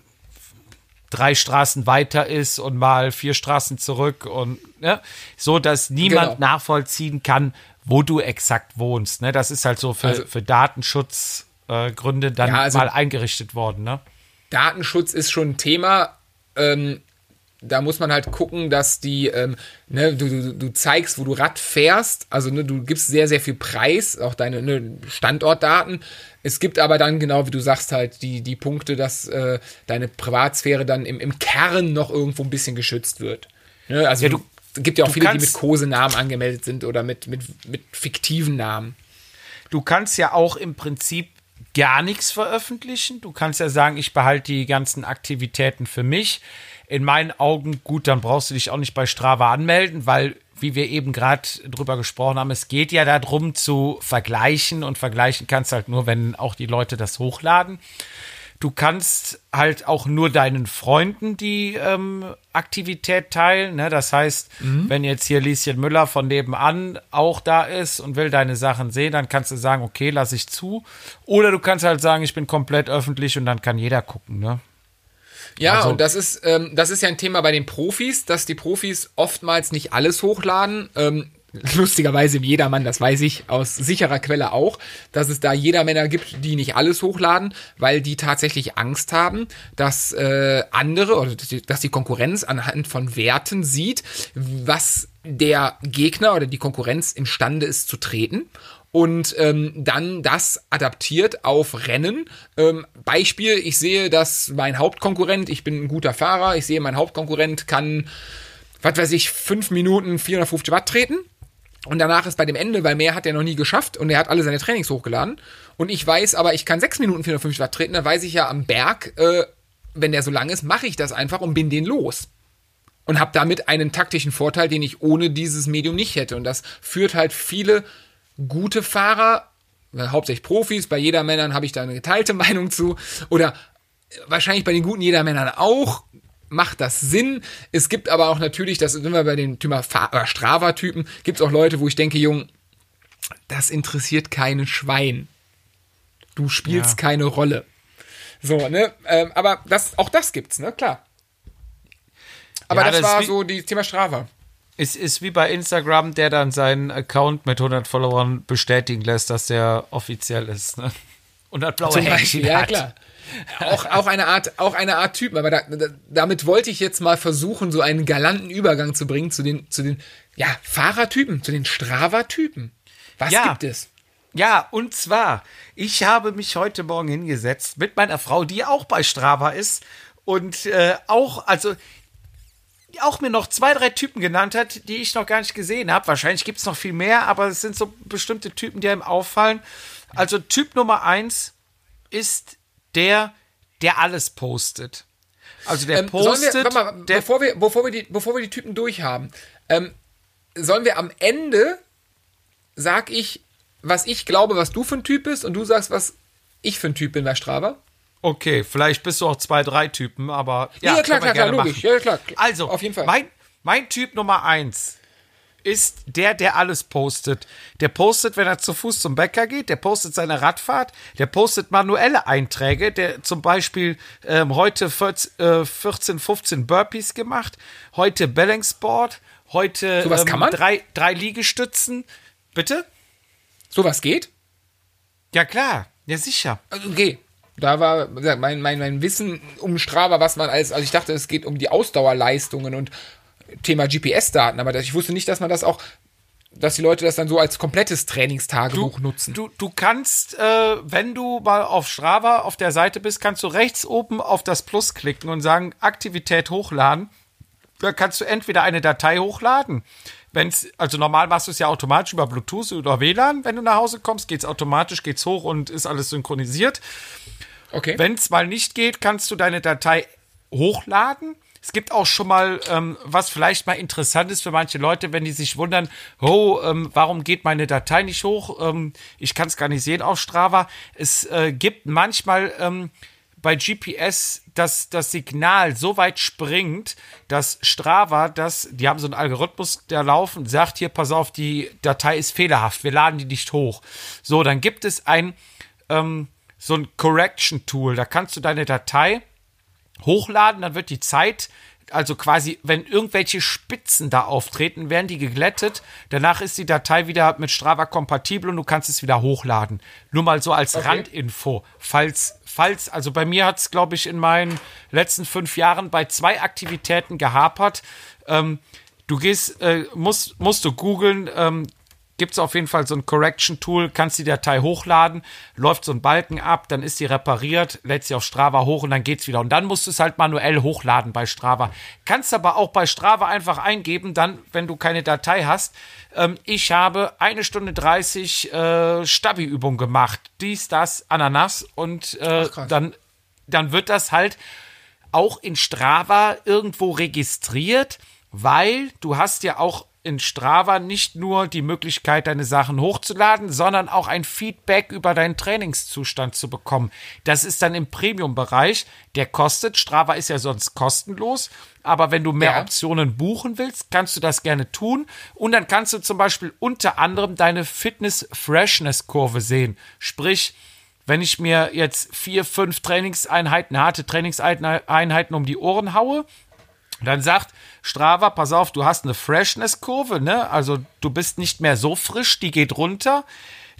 drei Straßen weiter ist und mal vier Straßen zurück und ne, so, dass niemand Genau. nachvollziehen kann, wo du exakt wohnst. Ne? Das ist halt so für, Also- für Datenschutzgründe äh, dann Ja, also- mal eingerichtet worden. Ne? Datenschutz ist schon ein Thema. Ähm, da muss man halt gucken, dass die, ähm, ne, du, du, du zeigst, wo du Rad fährst. Also ne, du gibst sehr, sehr viel Preis, auch deine ne, Standortdaten. Es gibt aber dann, genau wie du sagst, halt die, die Punkte, dass äh, deine Privatsphäre dann im, im Kern noch irgendwo ein bisschen geschützt wird. Ne, also Ja, du, gibt ja auch viele, die mit Kosenamen angemeldet sind oder mit, mit, mit fiktiven Namen. Du kannst ja auch im Prinzip gar nichts veröffentlichen. Du kannst ja sagen, ich behalte die ganzen Aktivitäten für mich. In meinen Augen, gut, dann brauchst du dich auch nicht bei Strava anmelden, weil, wie wir eben gerade drüber gesprochen haben, es geht ja darum zu vergleichen und vergleichen kannst halt nur, wenn auch die Leute das hochladen. Du kannst halt auch nur deinen Freunden die ähm, Aktivität teilen. Ne? Das heißt, wenn jetzt hier Lieschen Müller von nebenan auch da ist und will deine Sachen sehen, dann kannst du sagen, okay, lass ich zu. Oder du kannst halt sagen, ich bin komplett öffentlich und dann kann jeder gucken. Ne? Ja, Also- und das ist, ähm, das ist ja ein Thema bei den Profis, dass die Profis oftmals nicht alles hochladen. Ähm, (laughs) lustigerweise im Jedermann, das weiß ich aus sicherer Quelle auch, dass es da Jedermänner gibt, die nicht alles hochladen, weil die tatsächlich Angst haben, dass äh, andere oder dass die, Konkurrenz anhand von Werten sieht, was der Gegner oder die Konkurrenz imstande ist zu treten und ähm, dann das adaptiert auf Rennen. Ähm, Beispiel, ich sehe, dass mein Hauptkonkurrent, ich bin ein guter Fahrer, ich sehe, mein Hauptkonkurrent kann, was weiß ich, fünf Minuten 450 Watt treten. Und danach ist bei dem Ende, weil mehr hat er noch nie geschafft und er hat alle seine Trainings hochgeladen. Und ich weiß aber, ich kann sechs Minuten 450 Watt treten, dann weiß ich ja am Berg, äh, wenn der so lang ist, mache ich das einfach und bin den los und habe damit einen taktischen Vorteil, den ich ohne dieses Medium nicht hätte. Und das führt halt viele gute Fahrer, äh, hauptsächlich Profis, bei Jedermännern habe ich da eine geteilte (laughs) Meinung zu, oder wahrscheinlich bei den guten Jedermännern auch, macht das Sinn. Es gibt aber auch natürlich, das sind wir bei den Thema oder Strava-Typen, gibt es auch Leute, wo ich denke, Jung, das interessiert keinen Schwein. Du spielst Ja. keine Rolle. So, ne? Ähm, aber das, auch das gibt's, ne? Klar. Aber Ja, das, das war so die Thema Strava. Es ist wie bei Instagram, der dann seinen Account mit 100 Followern bestätigen lässt, dass der offiziell ist. Ne? Und das blaue Zum Beispiel, ja hat. klar. Auch, auch eine Art, auch eine Art Typen, aber da, da, damit wollte ich jetzt mal versuchen, so einen galanten Übergang zu bringen zu den, zu den, ja, Fahrertypen, zu den Strava-Typen. Was Ja. gibt es? Ja, und zwar, ich habe mich heute Morgen hingesetzt mit meiner Frau, die auch bei Strava ist und äh, auch, also auch mir noch zwei, drei Typen genannt hat, die ich noch gar nicht gesehen habe. Wahrscheinlich gibt es noch viel mehr, aber es sind so bestimmte Typen, die einem auffallen. Also Typ Nummer eins ist der, der alles postet. Also der Ähm, postet, wir, mal, der, bevor, wir, bevor, wir die, bevor wir die Typen durchhaben, ähm, sollen wir am Ende, sag ich, was ich glaube, was du für ein Typ bist und du sagst, was ich für ein Typ bin bei Strava? Okay, vielleicht bist du auch zwei, drei Typen, aber Ja, ja, klar, klar, klar, logisch. Ja, klar. Also, Auf jeden Fall. Mein, mein Typ Nummer eins ist der, der alles postet. Der postet, wenn er zu Fuß zum Bäcker geht, der postet seine Radfahrt, der postet manuelle Einträge, der zum Beispiel ähm, heute 14, äh, 14, 15 Burpees gemacht, heute Balanceboard, heute Sowas ähm, kann man? Drei, drei Liegestützen. Bitte? Sowas geht? Ja, klar. Ja, sicher. Also, okay. Da war mein, mein, mein Wissen um Strava, was man als, also ich dachte, es geht um die Ausdauerleistungen und Thema GPS-Daten, aber ich wusste nicht, dass man das auch, dass die Leute das dann so als komplettes Trainingstagebuch nutzen. Du, du kannst, äh, wenn du mal auf Strava auf der Seite bist, kannst du rechts oben auf das Plus klicken und sagen Aktivität hochladen. Da kannst du entweder eine Datei hochladen. Wenn's, also normal machst du es ja automatisch über Bluetooth oder WLAN. Wenn du nach Hause kommst, geht's automatisch, geht's hoch und ist alles synchronisiert. okay. Wenn es mal nicht geht, kannst du deine Datei hochladen. Es gibt auch schon mal, ähm, was vielleicht mal interessant ist für manche Leute, wenn die sich wundern, oh, ähm, warum geht meine Datei nicht hoch? Ähm, ich kann es gar nicht sehen auf Strava. Es äh, gibt manchmal ähm, bei GPS, dass das Signal so weit springt, dass Strava, das, die haben so einen Algorithmus, der laufen, sagt hier, pass auf, die Datei ist fehlerhaft, wir laden die nicht hoch. So, dann gibt es ein, ähm, so ein Correction-Tool, da kannst du deine Datei hochladen, dann wird die Zeit, also quasi, wenn irgendwelche Spitzen da auftreten, werden die geglättet. Danach ist die Datei wieder mit Strava kompatibel und du kannst es wieder hochladen. Nur mal so als Randinfo. Falls, falls, also bei mir hat es, glaube ich, in meinen letzten fünf Jahren bei zwei Aktivitäten gehapert. Ähm, du gehst, äh, musst, musst du googeln, ähm, gibt es auf jeden Fall so ein Correction-Tool, kannst die Datei hochladen, läuft so ein Balken ab, dann ist sie repariert, lädt sie auf Strava hoch und dann geht's wieder. Und dann musst du es halt manuell hochladen bei Strava. Kannst aber auch bei Strava einfach eingeben, dann, wenn du keine Datei hast, ähm, ich habe eine Stunde 30 äh, Stabi-Übung gemacht, dies, das, Ananas und äh, dann, dann wird das halt auch in Strava irgendwo registriert, weil du hast ja auch in Strava nicht nur die Möglichkeit, deine Sachen hochzuladen, sondern auch ein Feedback über deinen Trainingszustand zu bekommen. Das ist dann im Premium-Bereich. Der kostet. Strava ist ja sonst kostenlos. Aber wenn du mehr Ja. Optionen buchen willst, kannst du das gerne tun. Und dann kannst du zum Beispiel unter anderem deine Fitness-Freshness-Kurve sehen. Sprich, wenn ich mir jetzt vier, fünf Trainingseinheiten, harte Trainingseinheiten um die Ohren haue, dann sagt Strava, pass auf, du hast eine Freshness-Kurve, ne? Also du bist nicht mehr so frisch, die geht runter.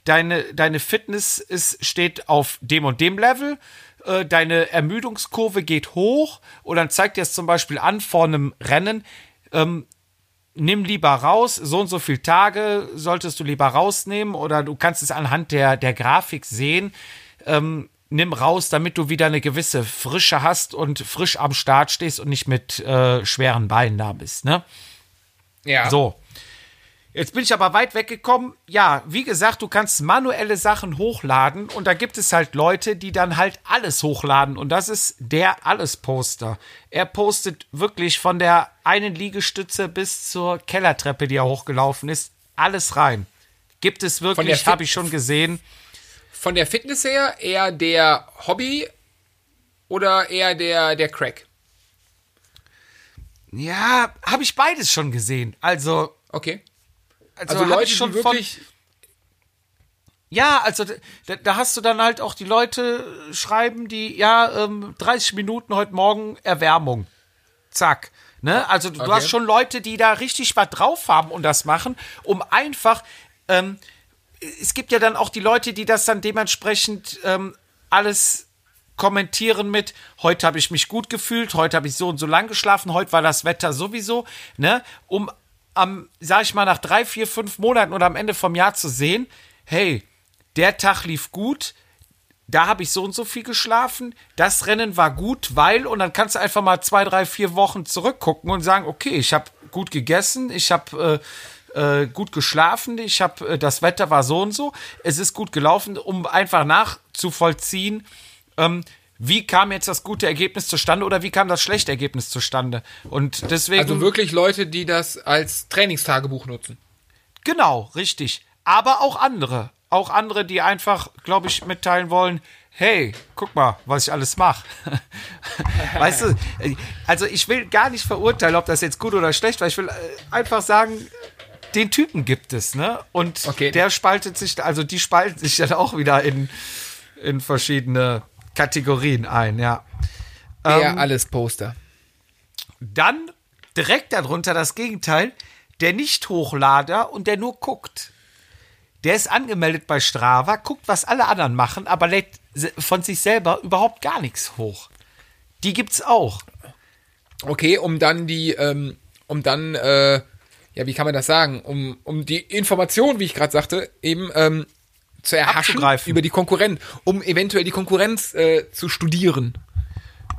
Deine, deine Fitness ist, steht auf dem und dem Level. Äh, deine Ermüdungskurve geht hoch. Und dann zeigt dir es zum Beispiel an vor einem Rennen. Ähm, nimm lieber raus, so und so viele Tage solltest du lieber rausnehmen oder du kannst es anhand der, der Grafik sehen. Ähm, nimm raus, damit du wieder eine gewisse Frische hast und frisch am Start stehst und nicht mit äh, schweren Beinen da bist, ne? Ja. So. Jetzt bin ich aber weit weggekommen. Ja, wie gesagt, du kannst manuelle Sachen hochladen und da gibt es halt Leute, die dann halt alles hochladen und das ist der Alles-Poster. Er postet wirklich von der einen Liegestütze bis zur Kellertreppe, die er hochgelaufen ist, alles rein. Gibt es wirklich, habe ich schon gesehen. Von der Fitness her eher der Hobby oder eher der, der Crack? Ja, habe ich beides schon gesehen. Also, Okay. also, Also, Leute, ich schon die wirklich. Von, ja, also da, da hast du dann halt auch die Leute schreiben, die, ja, ähm, 30 Minuten heute Morgen Erwärmung. Zack. Ne? Also du Okay. hast schon Leute, die da richtig was drauf haben und das machen, um einfach, ähm, es gibt ja dann auch die Leute, die das dann dementsprechend ähm, alles kommentieren mit, heute habe ich mich gut gefühlt, heute habe ich so und so lang geschlafen, heute war das Wetter sowieso, ne, um am, sag ich mal, nach drei, vier, fünf Monaten oder am Ende vom Jahr zu sehen, hey, der Tag lief gut, da habe ich so und so viel geschlafen, das Rennen war gut, weil, und dann kannst du einfach mal zwei, drei, vier Wochen zurückgucken und sagen, okay, ich habe gut gegessen, ich habe äh, äh, gut geschlafen, ich habe, äh, das Wetter war so und so, es ist gut gelaufen, um einfach nachzuvollziehen, ähm, wie kam jetzt das gute Ergebnis zustande oder wie kam das schlechte Ergebnis zustande. Und deswegen. Also wirklich Leute, die das als Trainingstagebuch nutzen. Genau, richtig. Aber auch andere. Auch andere, die einfach, glaube ich, mitteilen wollen, hey, guck mal, was ich alles mache. (laughs) weißt du, also ich will gar nicht verurteilen, ob das jetzt gut oder schlecht war. Ich will äh, einfach sagen, den Typen gibt es, ne? Und Okay. der spaltet sich, also die spalten sich dann auch wieder in, in verschiedene Kategorien ein, ja. Eher alles Poster. Dann direkt darunter das Gegenteil, der Nicht-Hochlader und der nur guckt. Der ist angemeldet bei Strava, guckt, was alle anderen machen, aber lädt von sich selber überhaupt gar nichts hoch. Die gibt's auch. Okay, um dann die, ähm, um dann, äh, ja, wie kann man das sagen? Um, um die Information, wie ich gerade sagte, eben ähm, zu erhaschen über die Konkurrenz, um eventuell die Konkurrenz äh, zu studieren.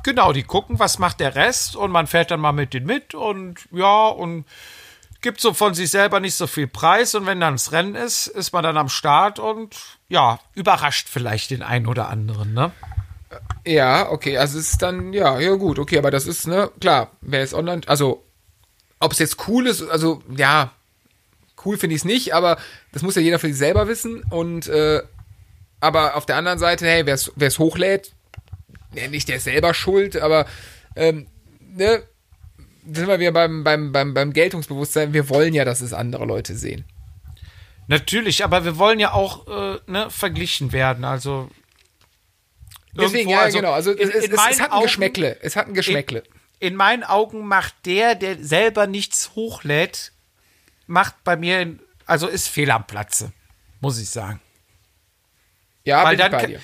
Genau, die gucken, was macht der Rest und man fährt dann mal mit denen mit und ja, und gibt so von sich selber nicht so viel Preis und wenn dann das Rennen ist, ist man dann am Start und ja, überrascht vielleicht den einen oder anderen, ne? Ja, okay, also es ist dann, ja, ja gut, okay, aber das ist, ne, klar, wer ist online, also, ob es jetzt cool ist, also, ja, cool finde ich es nicht, aber das muss ja jeder für sich selber wissen und, äh, aber auf der anderen Seite, hey, wer es hochlädt, ja, nicht der ist selber schuld, aber, ähm, ne, da sind wir wieder beim, beim, beim, beim Geltungsbewusstsein, wir wollen ja, dass es andere Leute sehen. Natürlich, aber wir wollen ja auch äh, ne, verglichen werden, also Deswegen, irgendwo, ja, also genau, also in- es, in es, es meinen hat ein Augen- Geschmäckle, es hat ein Geschmäckle. In meinen Augen macht der, der selber nichts hochlädt, macht bei mir, in- also ist fehl am Platze, muss ich sagen. ja, Weil bin ich dann, bei kann- dir.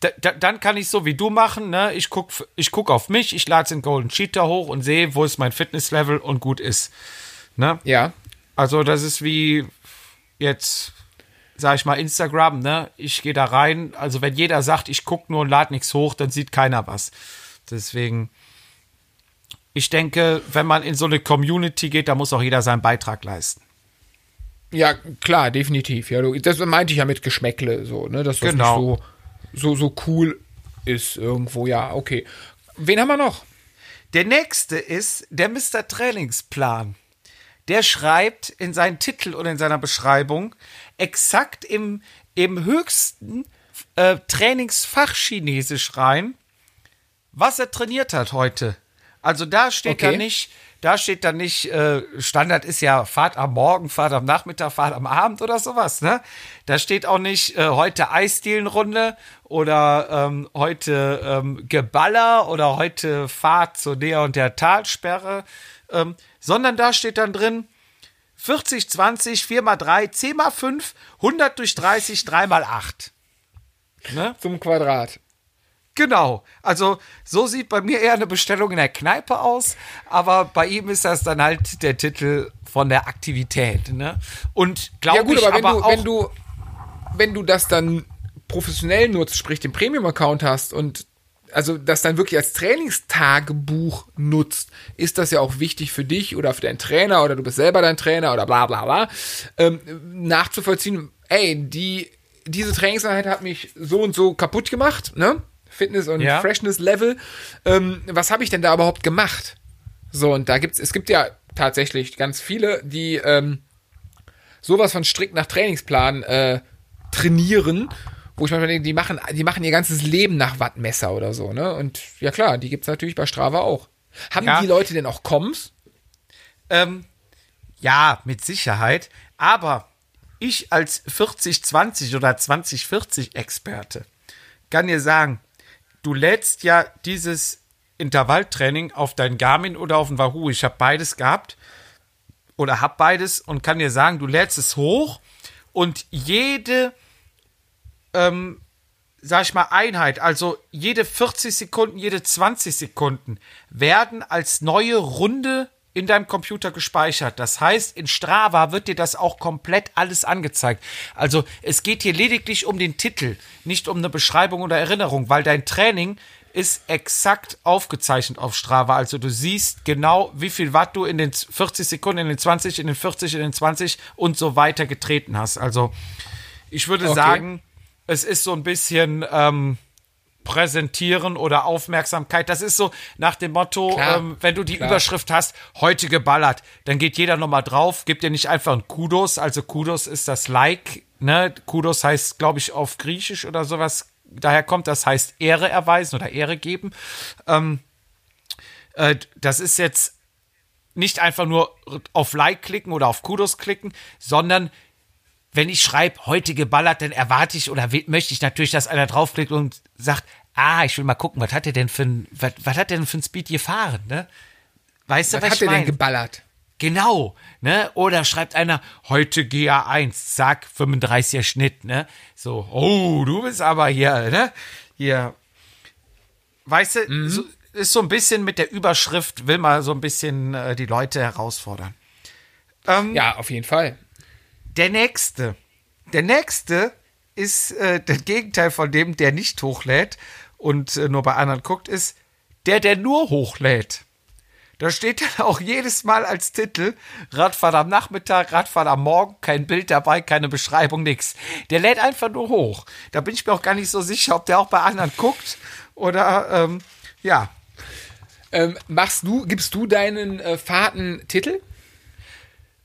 da, da, dann kann ich so wie du machen, ne? Ich guck, ich guck auf mich, ich lade den Golden Cheater hoch und sehe, wo ist mein Fitnesslevel und gut ist. Ne? Ja, Also das ist wie jetzt, sag ich mal, Instagram, ne? Ich gehe da rein. Also wenn jeder sagt, ich guck nur und lade nichts hoch, dann sieht keiner was. Deswegen, ich denke, wenn man in so eine Community geht, da muss auch jeder seinen Beitrag leisten. Ja, klar, definitiv. Ja, das meinte ich ja mit Geschmäckle, so, ne, dass das Genau. nicht so, so, so cool ist irgendwo. Ja, okay. Wen haben wir noch? Der nächste ist der Mr. Trainingsplan. Der schreibt in seinen Titel und in seiner Beschreibung exakt im, im höchsten äh, Trainingsfach Chinesisch rein, was er trainiert hat heute. Also da steht Okay. da nicht, da steht dann nicht, äh, Standard ist ja Fahrt am Morgen, Fahrt am Nachmittag, Fahrt am Abend oder sowas, ne? Da steht auch nicht äh, heute Eisdielenrunde oder ähm, heute ähm, Geballer oder heute Fahrt zur Näher und der Talsperre, ähm, sondern da steht dann drin 40, 20, 4 mal 3, 10 mal 5, 100 durch 30, 3 mal 8. Ne? Zum Quadrat. Genau. Also so sieht bei mir eher eine Bestellung in der Kneipe aus, aber bei ihm ist das dann halt der Titel von der Aktivität. Ne? Und glaube ja, gut, ich, aber wenn, aber du, wenn du wenn du das dann professionell nutzt, sprich den Premium-Account hast und also das dann wirklich als Trainingstagebuch nutzt, ist das ja auch wichtig für dich oder für deinen Trainer oder du bist selber dein Trainer oder bla bla bla, ähm, nachzuvollziehen, ey, die, diese Trainingseinheit hat mich so und so kaputt gemacht, ne? Fitness und ja. Freshness Level. Ähm, was habe ich denn da überhaupt gemacht? So, und da gibt's, es gibt ja tatsächlich ganz viele, die ähm, sowas von strikt nach Trainingsplan äh, trainieren, wo ich manchmal denke, die machen, die machen ihr ganzes Leben nach Wattmesser oder so, ne? Und ja klar, die gibt's natürlich bei Strava auch. Haben ja. die Leute denn auch Koms? Ähm, ja, mit Sicherheit. Aber ich als 40-20 oder 20-40 Experte kann dir sagen, du lädst ja dieses Intervalltraining auf dein Garmin oder auf den Wahoo. Ich habe beides gehabt oder habe beides und kann dir sagen, du lädst es hoch und jede, ähm, sag ich mal, Einheit, also jede 40 Sekunden, jede 20 Sekunden werden als neue Runde in deinem Computer gespeichert. Das heißt, in Strava wird dir das auch komplett alles angezeigt. Also es geht hier lediglich um den Titel, nicht um eine Beschreibung oder Erinnerung, weil dein Training ist exakt aufgezeichnet auf Strava. Also du siehst genau, wie viel Watt du in den 40 Sekunden, in den 20, in den 40, in den 20 und so weiter getreten hast. Also ich würde okay. sagen, es ist so ein bisschen ähm, präsentieren oder Aufmerksamkeit. Das ist so nach dem Motto, ähm, wenn du die klar. Überschrift hast, heute geballert, dann geht jeder nochmal drauf, gibt dir nicht einfach ein Kudos. Also Kudos ist das Like, ne? Kudos heißt, glaube ich, auf Griechisch oder sowas. Daher kommt, das heißt Ehre erweisen oder Ehre geben. Ähm, äh, das ist jetzt nicht einfach nur auf Like klicken oder auf Kudos klicken, sondern wenn ich schreibe, heute geballert, dann erwarte ich oder möchte ich natürlich, dass einer draufklickt und sagt, ah, ich will mal gucken, was hat er denn für ein, was, was hat er denn für ein Speed gefahren, ne? Weißt du, was, was hat er denn geballert? Genau, ne? Oder schreibt einer, heute GA1, zack, 35er Schnitt, ne? So, oh, du bist aber hier, ne? Hier. Weißt du, mhm. so, ist so ein bisschen mit der Überschrift, will mal so ein bisschen äh, die Leute herausfordern. Ähm, ja, auf jeden Fall. Der nächste. Der nächste ist äh, das Gegenteil von dem, der nicht hochlädt und äh, nur bei anderen guckt, ist der, der nur hochlädt. Da steht dann auch jedes Mal als Titel Radfahrt am Nachmittag, Radfahrt am Morgen, kein Bild dabei, keine Beschreibung, nix. Der lädt einfach nur hoch. Da bin ich mir auch gar nicht so sicher, ob der auch bei anderen guckt oder ähm, ja. Ähm, machst du, gibst du deinen äh, Fahrten Titel?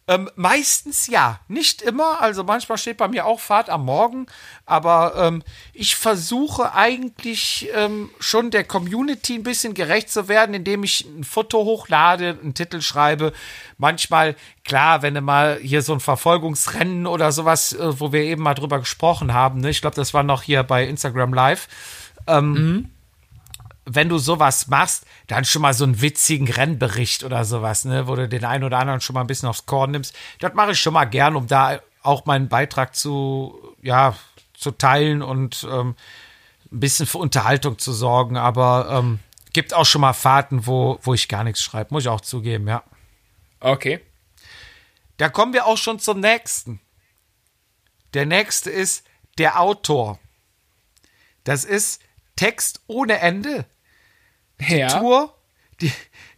Ähm, meistens ja, nicht immer. Also manchmal steht bei mir auch Fahrt am Morgen, aber ähm, ich versuche eigentlich ähm, schon der Community ein bisschen gerecht zu werden, indem ich ein Foto hochlade, einen Titel schreibe. Manchmal, klar, wenn du mal hier so ein Verfolgungsrennen oder sowas, äh, wo wir eben mal drüber gesprochen haben, ne? ich glaube, das war noch hier bei Instagram Live. Ähm, mhm wenn du sowas machst, dann schon mal so einen witzigen Rennbericht oder sowas, ne, wo du den einen oder anderen schon mal ein bisschen aufs Korn nimmst. Das mache ich schon mal gern, um da auch meinen Beitrag zu, ja, zu teilen und ähm, ein bisschen für Unterhaltung zu sorgen. Aber ähm, gibt auch schon mal Fahrten, wo, wo ich gar nichts schreibe, muss ich auch zugeben, ja. Okay. Da kommen wir auch schon zum nächsten. Der nächste ist der Autor. Das ist Text ohne Ende. Die ja. Tour, die,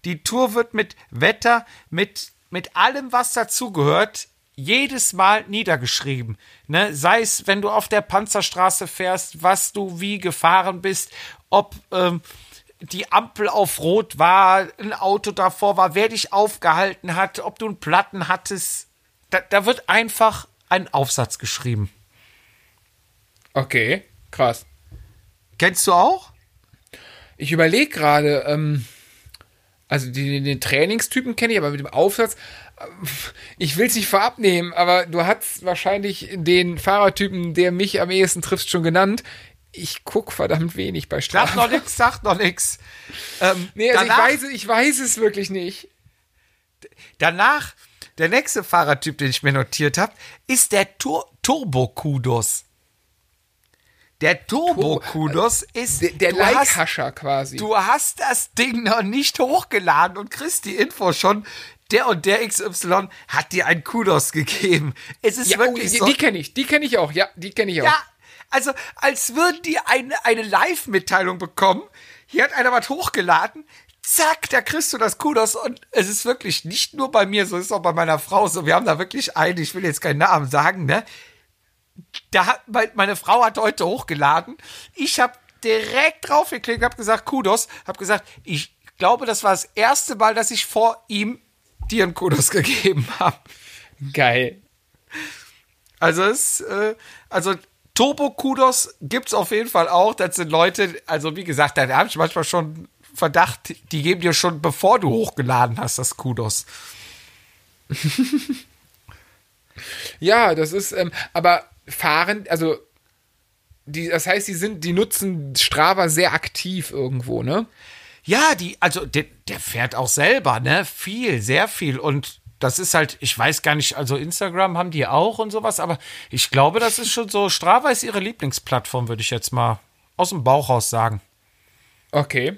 die Tour wird mit Wetter, mit, mit allem, was dazugehört, jedes Mal niedergeschrieben. Ne? Sei es, wenn du auf der Panzerstraße fährst, was du wie gefahren bist, ob ähm, die Ampel auf Rot war, ein Auto davor war, wer dich aufgehalten hat, ob du einen Platten hattest. Da, da wird einfach ein Aufsatz geschrieben. Okay, krass. Kennst du auch? Ich überlege gerade, ähm, Also die, den Trainingstypen kenne ich, aber mit dem Aufsatz, äh, ich will es nicht vorab nehmen, aber du hast wahrscheinlich den Fahrertypen, der mich am ehesten trifft, schon genannt. Ich guck verdammt wenig bei Sag Strava. noch nix, sag noch nix. Ähm, Nee, also ich danach, weiß, ich weiß es wirklich nicht. danach, der nächste Fahrertyp, den ich mir notiert habe, ist der Tur Turbo-Kudos. Der Turbo-Kudos ist Der, der Like-Hascher quasi. Du hast das Ding noch nicht hochgeladen und kriegst die Info schon. Der und der XY hat dir ein Kudos gegeben. Es ist ja, oh, wirklich die, so. die kenne ich, die kenne ich auch, ja, die kenne ich auch. Ja, also als würden die eine, eine Live-Mitteilung bekommen. Hier hat einer was hochgeladen. Zack, da kriegst du das Kudos. Und es ist wirklich nicht nur bei mir so, es ist auch bei meiner Frau so. Wir haben da wirklich einen, ich will jetzt keinen Namen sagen, ne? Da hat, mein- meine Frau hat heute hochgeladen. Ich habe direkt draufgeklickt, habe gesagt, Kudos, habe gesagt, ich glaube, das war das erste Mal, dass ich vor ihm dir einen Kudos (laughs) gegeben habe. Geil. Also es, äh, also Turbo-Kudos gibt's auf jeden Fall auch. Das sind Leute, also wie gesagt, da habe ich manchmal schon Verdacht, die geben dir schon, bevor du hochgeladen hast, das Kudos. (laughs) Ja, das ist, ähm, aber fahren, also, die, das heißt, die sind, die nutzen Strava sehr aktiv irgendwo, ne? Ja, die, also der, der fährt auch selber, ne? Viel, sehr viel. Und das ist halt, ich weiß gar nicht, also Instagram haben die auch und sowas, aber ich glaube, das ist schon so, Strava ist ihre Lieblingsplattform, würde ich jetzt mal aus dem Bauch raus sagen. Okay.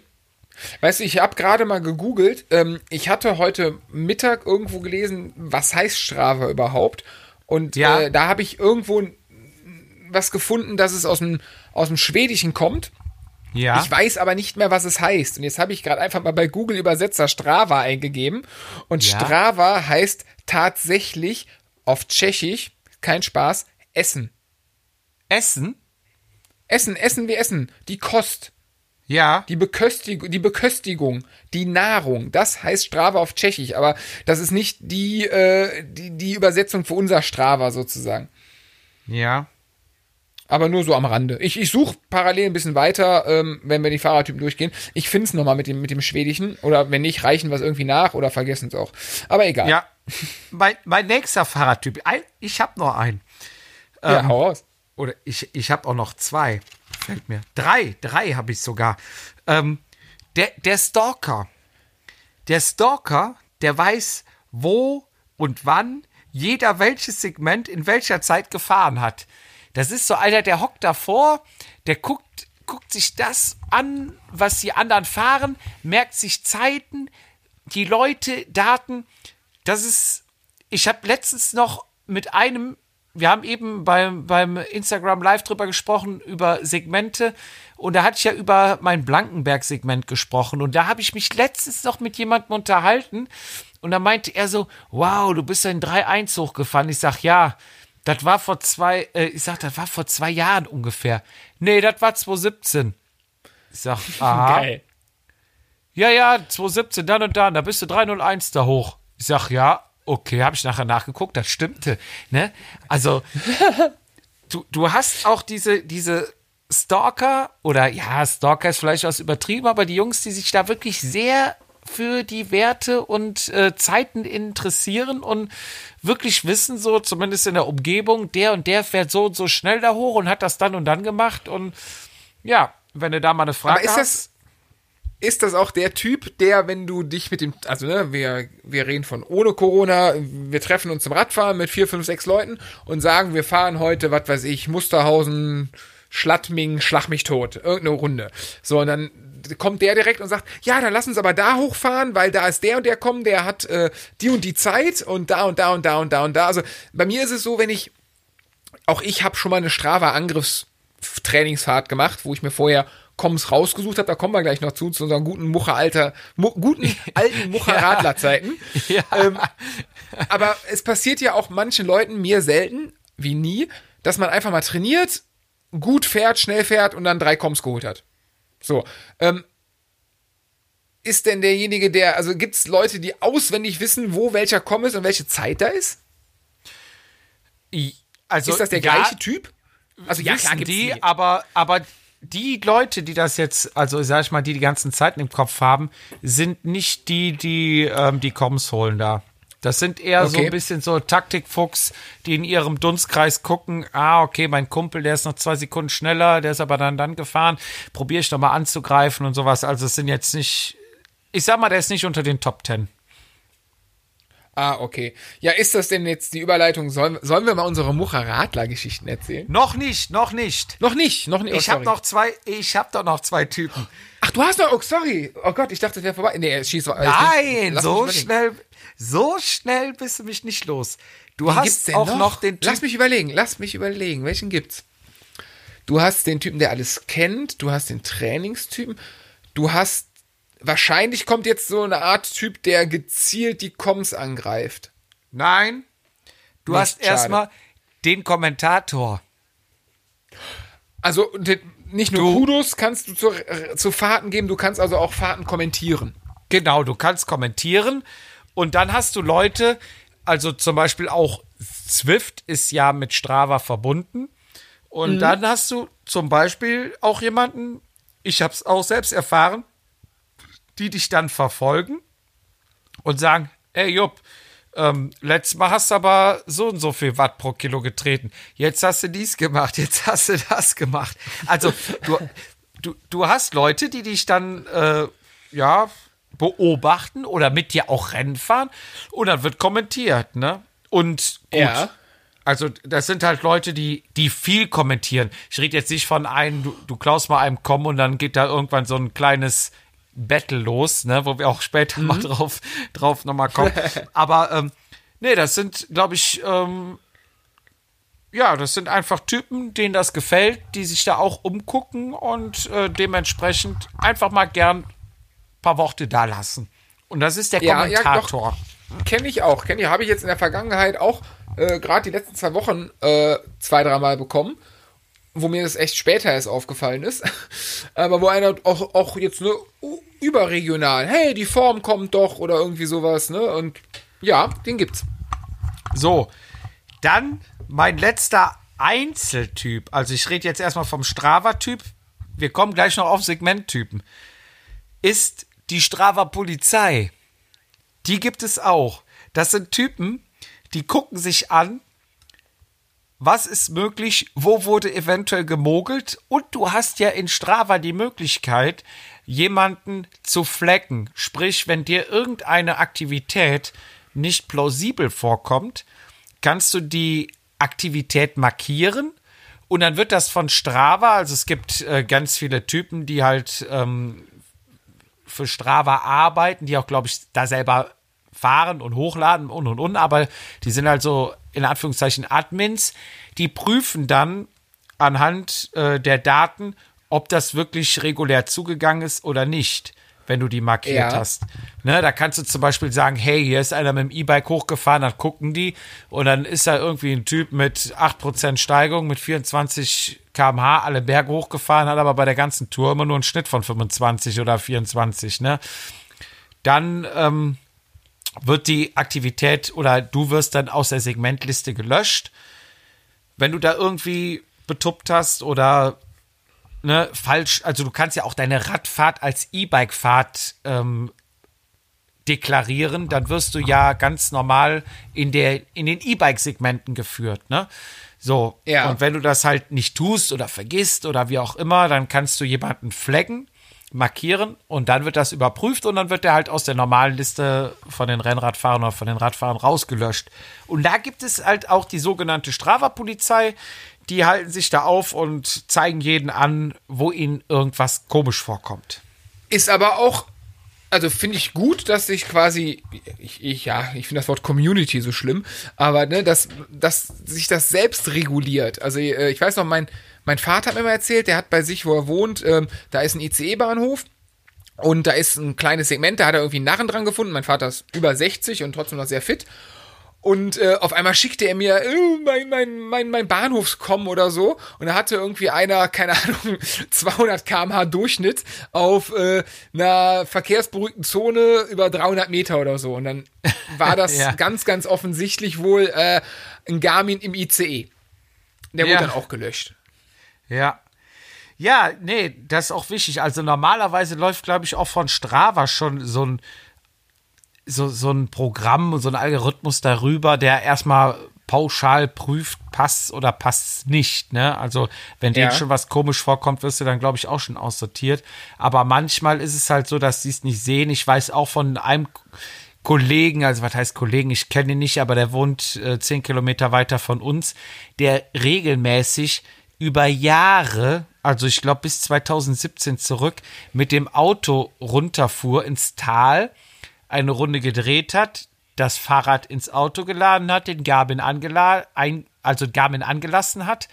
Weißt du, ich habe gerade mal gegoogelt. Ähm, ich hatte heute Mittag irgendwo gelesen, was heißt Strava überhaupt? Und Ja. äh, da habe ich irgendwo was gefunden, dass es aus dem, aus dem Schwedischen kommt. Ja. Ich weiß aber nicht mehr, was es heißt. Und jetzt habe ich gerade einfach mal bei Google Übersetzer Strava eingegeben. Und Ja. Strava heißt tatsächlich auf Tschechisch, kein Spaß, Essen. Essen? Essen, Essen wie Essen. Die Kost. Ja. Die, Beköstigung, die Beköstigung, die Nahrung, das heißt Strava auf Tschechisch, aber das ist nicht die, äh, die, die Übersetzung für unser Strava sozusagen. Ja. Aber nur so am Rande. Ich, ich suche parallel ein bisschen weiter, ähm, wenn wir die Fahrertypen durchgehen. Ich finde es nochmal mit dem, mit dem Schwedischen. Oder wenn nicht, reichen wir es irgendwie nach oder vergessen es auch. Aber egal. Ja. mein, mein nächster Fahrradtyp. Ein, ich habe noch einen. ja hau raus. Oder ich, ich habe auch noch zwei. Fällt mir. Drei. Drei habe ich sogar. Ähm, der, der Stalker. Der Stalker, der weiß, wo und wann jeder welches Segment in welcher Zeit gefahren hat. Das ist so einer, der hockt davor, der guckt, guckt sich das an, was die anderen fahren, merkt sich Zeiten, die Leute, Daten. Das ist, ich habe letztens noch mit einem, wir haben eben beim, beim Instagram Live drüber gesprochen, über Segmente. Und da hatte ich ja über mein Blankenberg-Segment gesprochen. Und da habe ich mich letztens noch mit jemandem unterhalten. Und da meinte er so, wow, du bist ja in 3-1 hochgefahren. Ich sag, ja, das war vor zwei, äh, ich sag, das war vor zwei Jahren ungefähr. Nee, das war 2017. Ich sag, (laughs) aha. Geil. Ja, ja, 2017, dann und dann, da bist du 301 da hoch. Ich sag, ja, okay, habe ich nachher nachgeguckt, das stimmte. Ne? Also, (laughs) du, du hast auch diese, diese Stalker, oder ja, Stalker ist vielleicht was übertrieben, aber die Jungs, die sich da wirklich sehr für die Werte und äh, Zeiten interessieren und wirklich wissen, so zumindest in der Umgebung, der und der fährt so und so schnell da hoch und hat das dann und dann gemacht. Und ja, wenn du da mal eine Frage hast. das, ist das auch der Typ, der, wenn du dich mit dem, also ne, wir, wir reden von ohne Corona, wir treffen uns zum Radfahren mit vier, fünf, sechs Leuten und sagen, wir fahren heute, was weiß ich, Musterhausen, Schlattming, Schlag mich tot, irgendeine Runde. So, und dann kommt der direkt und sagt, ja, dann lass uns aber da hochfahren, weil da ist der und der kommen, der hat äh, die und die Zeit und da und da und da und da und da. Also bei mir ist es so, wenn ich, auch ich habe schon mal eine Strava-Angriffstrainingsfahrt gemacht, wo ich mir vorher Koms rausgesucht habe, da kommen wir gleich noch zu, zu unseren guten Mucher-Alter, mu guten (laughs) alten Mucher-Radler-Zeiten. (laughs) Ja. Ähm, aber es passiert ja auch manchen Leuten, mir selten, wie nie, dass man einfach mal trainiert, gut fährt, schnell fährt und dann drei Koms geholt hat. So, ähm, ist denn derjenige, der, also gibt es Leute, die auswendig wissen, wo welcher Kom ist und welche Zeit da ist? Also, Ist das der ja, gleiche Typ? Also ja, klar wissen gibt's die, die. aber, aber die Leute, die das jetzt, also sag ich mal, die die ganzen Zeiten im Kopf haben, sind nicht die, die ähm, die Coms holen da. Das sind eher so Okay. ein bisschen so Taktikfuchs, die in ihrem Dunstkreis gucken, ah, okay, mein Kumpel, der ist noch zwei Sekunden schneller, der ist aber dann dann gefahren, probiere ich doch mal anzugreifen und sowas. Also es sind jetzt nicht, ich sag mal, der ist nicht unter den Top Ten. Ah, okay. Ja, ist das denn jetzt die Überleitung? Sollen, sollen wir mal unsere Mucha-Radler-Geschichten erzählen? Noch nicht, noch nicht. Noch nicht, noch nicht. Oh, Ich habe noch zwei, ich habe doch noch zwei Typen. Ach, du hast noch. Oh, sorry. Oh Gott, ich dachte, es wäre vorbei. Nee, schieß. Nein, so schnell, so schnell bist du mich nicht los. Du Wen hast auch noch, den Lass Typ. mich überlegen, lass mich überlegen. Welchen gibt's? Du hast den Typen, der alles kennt. Du hast den Trainingstypen. Du hast. Wahrscheinlich kommt jetzt so eine Art Typ, der gezielt die Coms angreift. Nein, du Nicht, hast erstmal den Kommentator. Also de- nicht nur Du- Kudos kannst du zu, zu Fahrten geben, du kannst also auch Fahrten kommentieren. Genau, du kannst kommentieren und dann hast du Leute, also zum Beispiel auch Zwift ist ja mit Strava verbunden und dann hast du zum Beispiel auch jemanden, ich habe es auch selbst erfahren, die dich dann verfolgen und sagen, ey Jupp, ähm, letztes Mal hast du aber so und so viel Watt pro Kilo getreten. Jetzt hast du dies gemacht, jetzt hast du das gemacht. Also du, du, du hast Leute, die dich dann äh, ja beobachten oder mit dir auch Rennen fahren und dann wird kommentiert, ne? Und gut. Ja. Also das sind halt Leute, die, die viel kommentieren. Ich rede jetzt nicht von einem, du, du klaust mal einem kommen und dann geht da irgendwann so ein kleines Battle los, ne, wo wir auch später mal drauf, drauf nochmal kommen. (laughs) Aber ähm, nee, das sind, glaube ich, ähm, ja, das sind einfach Typen, denen das gefällt, die sich da auch umgucken und äh, dementsprechend einfach mal gern paar Worte da lassen. Und das ist der Ja, ja, Kommentator. Kenne ich auch, kenne ich. Habe ich jetzt in der Vergangenheit auch äh, gerade die letzten zwei Wochen äh, zwei, dreimal bekommen, wo mir das echt später erst aufgefallen ist. (laughs) Aber wo einer auch, auch jetzt ne, überregional, hey, die Form kommt doch oder irgendwie sowas, ne? Und ja, den gibt's. So, dann mein letzter Einzeltyp. Also ich rede jetzt erstmal vom Strava-Typ. Wir kommen gleich noch auf Segmenttypen. Ist die Strava-Polizei. Die gibt es auch. Das sind Typen, die gucken sich an, was ist möglich, wo wurde eventuell gemogelt und du hast ja in Strava die Möglichkeit, jemanden zu flecken. Sprich, wenn dir irgendeine Aktivität nicht plausibel vorkommt, kannst du die Aktivität markieren und dann wird das von Strava, also es gibt äh, ganz viele Typen, die halt ähm, für Strava arbeiten, die auch, glaube ich, da selber fahren und hochladen und und und, aber die sind halt so in Anführungszeichen Admins, die prüfen dann anhand äh, der Daten, ob das wirklich regulär zugegangen ist oder nicht, wenn du die markiert Ja. hast. Ne, da kannst du zum Beispiel sagen, hey, hier ist einer mit dem E-Bike hochgefahren, dann gucken die und dann ist da irgendwie ein Typ mit 8% Steigung, mit 24 km/h alle Berge hochgefahren, hat aber bei der ganzen Tour immer nur einen Schnitt von 25 oder 24, ne? Dann ähm, wird die Aktivität oder du wirst dann aus der Segmentliste gelöscht. Wenn du da irgendwie betuppt hast oder ne, falsch, also du kannst ja auch deine Radfahrt als E-Bike-Fahrt ähm, deklarieren, dann wirst du ja ganz normal in, der, in den E-Bike-Segmenten geführt, ne? So, Ja. und wenn du das halt nicht tust oder vergisst oder wie auch immer, dann kannst du jemanden flaggen, markieren und dann wird das überprüft und dann wird der halt aus der normalen Liste von den Rennradfahrern oder von den Radfahrern rausgelöscht. Und da gibt es halt auch die sogenannte Strava-Polizei, die halten sich da auf und zeigen jeden an, wo ihnen irgendwas komisch vorkommt. Ist aber auch, also finde ich gut, dass sich quasi, ich, ich ja, ich finde das Wort Community so schlimm, aber ne, dass, dass sich das selbst reguliert. Also äh, ich weiß noch, mein, mein Vater hat mir mal erzählt, der hat bei sich, wo er wohnt, ähm, da ist ein ICE-Bahnhof. Und da ist ein kleines Segment, da hat er irgendwie einen Narren dran gefunden. Mein Vater ist über 60 und trotzdem noch sehr fit. Und äh, auf einmal schickte er mir äh, mein, mein, mein, mein Bahnhofskommen oder so. Und da hatte irgendwie einer, keine Ahnung, (laughs) 200 km/h Durchschnitt auf äh, einer verkehrsberuhigten Zone über 300 Meter oder so. Und dann war (laughs) das Ja. ganz, ganz offensichtlich wohl äh, ein Garmin im ICE. Der Ja. wurde dann auch gelöscht. Ja. Ja, nee, das ist auch wichtig. Also normalerweise läuft, glaube ich, auch von Strava schon so ein, so, so ein Programm, so ein Algorithmus darüber, der erstmal pauschal prüft, passt oder passt nicht. Ne? Also wenn dir Ja. schon was komisch vorkommt, wirst du dann, glaube ich, auch schon aussortiert. Aber manchmal ist es halt so, dass sie es nicht sehen. Ich weiß auch von einem Kollegen, also was heißt Kollegen, ich kenne ihn nicht, aber der wohnt äh, zehn Kilometer weiter von uns, der regelmäßig über Jahre, also ich glaube bis 2017 zurück, mit dem Auto runterfuhr ins Tal, eine Runde gedreht hat, das Fahrrad ins Auto geladen hat, den Garmin, angela ein, also Garmin angelassen hat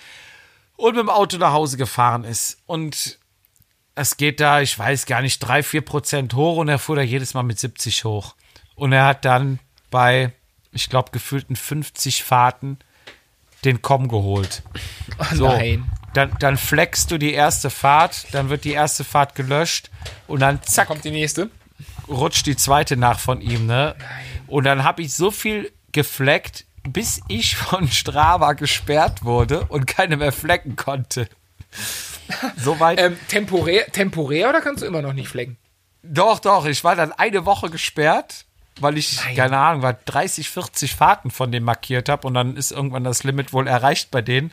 und mit dem Auto nach Hause gefahren ist. Und es geht da, ich weiß gar nicht, drei, vier Prozent hoch und er fuhr da jedes Mal mit 70 hoch. Und er hat dann bei, ich glaube, gefühlten 50 Fahrten den Com geholt. So, Nein. Dann, dann flexst du die erste Fahrt, dann wird die erste Fahrt gelöscht und dann zack, Kommt die nächste. Rutscht die zweite nach von ihm, ne? Und dann habe ich so viel gefleckt, bis ich von Strava gesperrt wurde und keine mehr flecken konnte. Soweit. Ähm, temporär, temporär oder kannst du immer noch nicht flecken? Doch, doch, ich war dann eine Woche gesperrt, weil ich, Nein. keine Ahnung, war 30, 40 Fahrten von dem markiert habe und dann ist irgendwann das Limit wohl erreicht bei denen.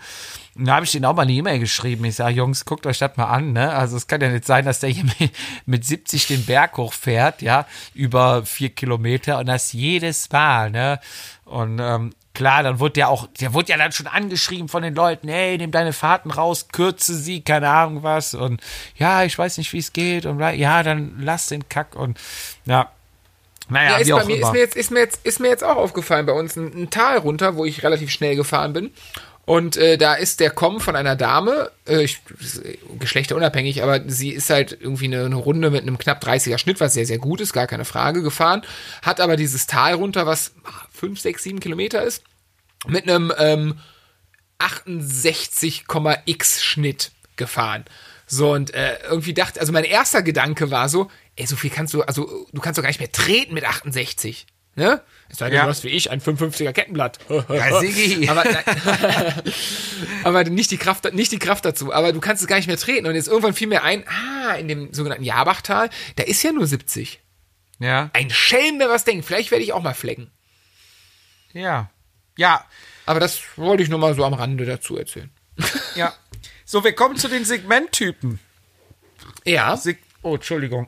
Und da habe ich denen auch mal eine E-Mail geschrieben. Ich sage, Jungs, guckt euch das mal an, ne? Also es kann ja nicht sein, dass der hier mit, mit 70 den Berg hochfährt, ja, über vier Kilometer und das jedes Mal, ne? Und ähm, klar, dann wurde der auch, der wurde ja dann schon angeschrieben von den Leuten, hey, nimm deine Fahrten raus, kürze sie, keine Ahnung was. Und ja, ich weiß nicht, wie es geht. Und ja, dann lass den Kack und ja. Naja, Ja, ist bei mir, ist mir, jetzt, ist, mir jetzt, ist mir jetzt auch aufgefallen bei uns ein, ein Tal runter, wo ich relativ schnell gefahren bin. Und äh, da ist der Komm von einer Dame, äh, ich, geschlechterunabhängig, aber sie ist halt irgendwie eine, eine Runde mit einem knapp 30er Schnitt, was sehr, sehr gut ist, gar keine Frage, gefahren. Hat aber dieses Tal runter, was 5, 6, 7 Kilometer ist, mit einem ähm, 68,x Schnitt gefahren. So, und äh, irgendwie dachte, also mein erster Gedanke war so, ey, so viel kannst du, also du kannst doch gar nicht mehr treten mit 68. Ne? Es sei denn, Ja. du hast wie ich ein 55er Kettenblatt. (laughs) Ja, Sigi. aber, (laughs) aber nicht die Kraft, nicht die Kraft dazu. Aber du kannst es gar nicht mehr treten. Und jetzt irgendwann fiel mir ein, ah, in dem sogenannten Jabachtal, da ist ja nur 70. ja, Ein Schelm, der was denkt. Vielleicht werde ich auch mal flecken. ja, ja, Aber das wollte ich nur mal so am Rande dazu erzählen. ja. So, wir kommen zu den Segmenttypen. Ja, Seg oh, Entschuldigung.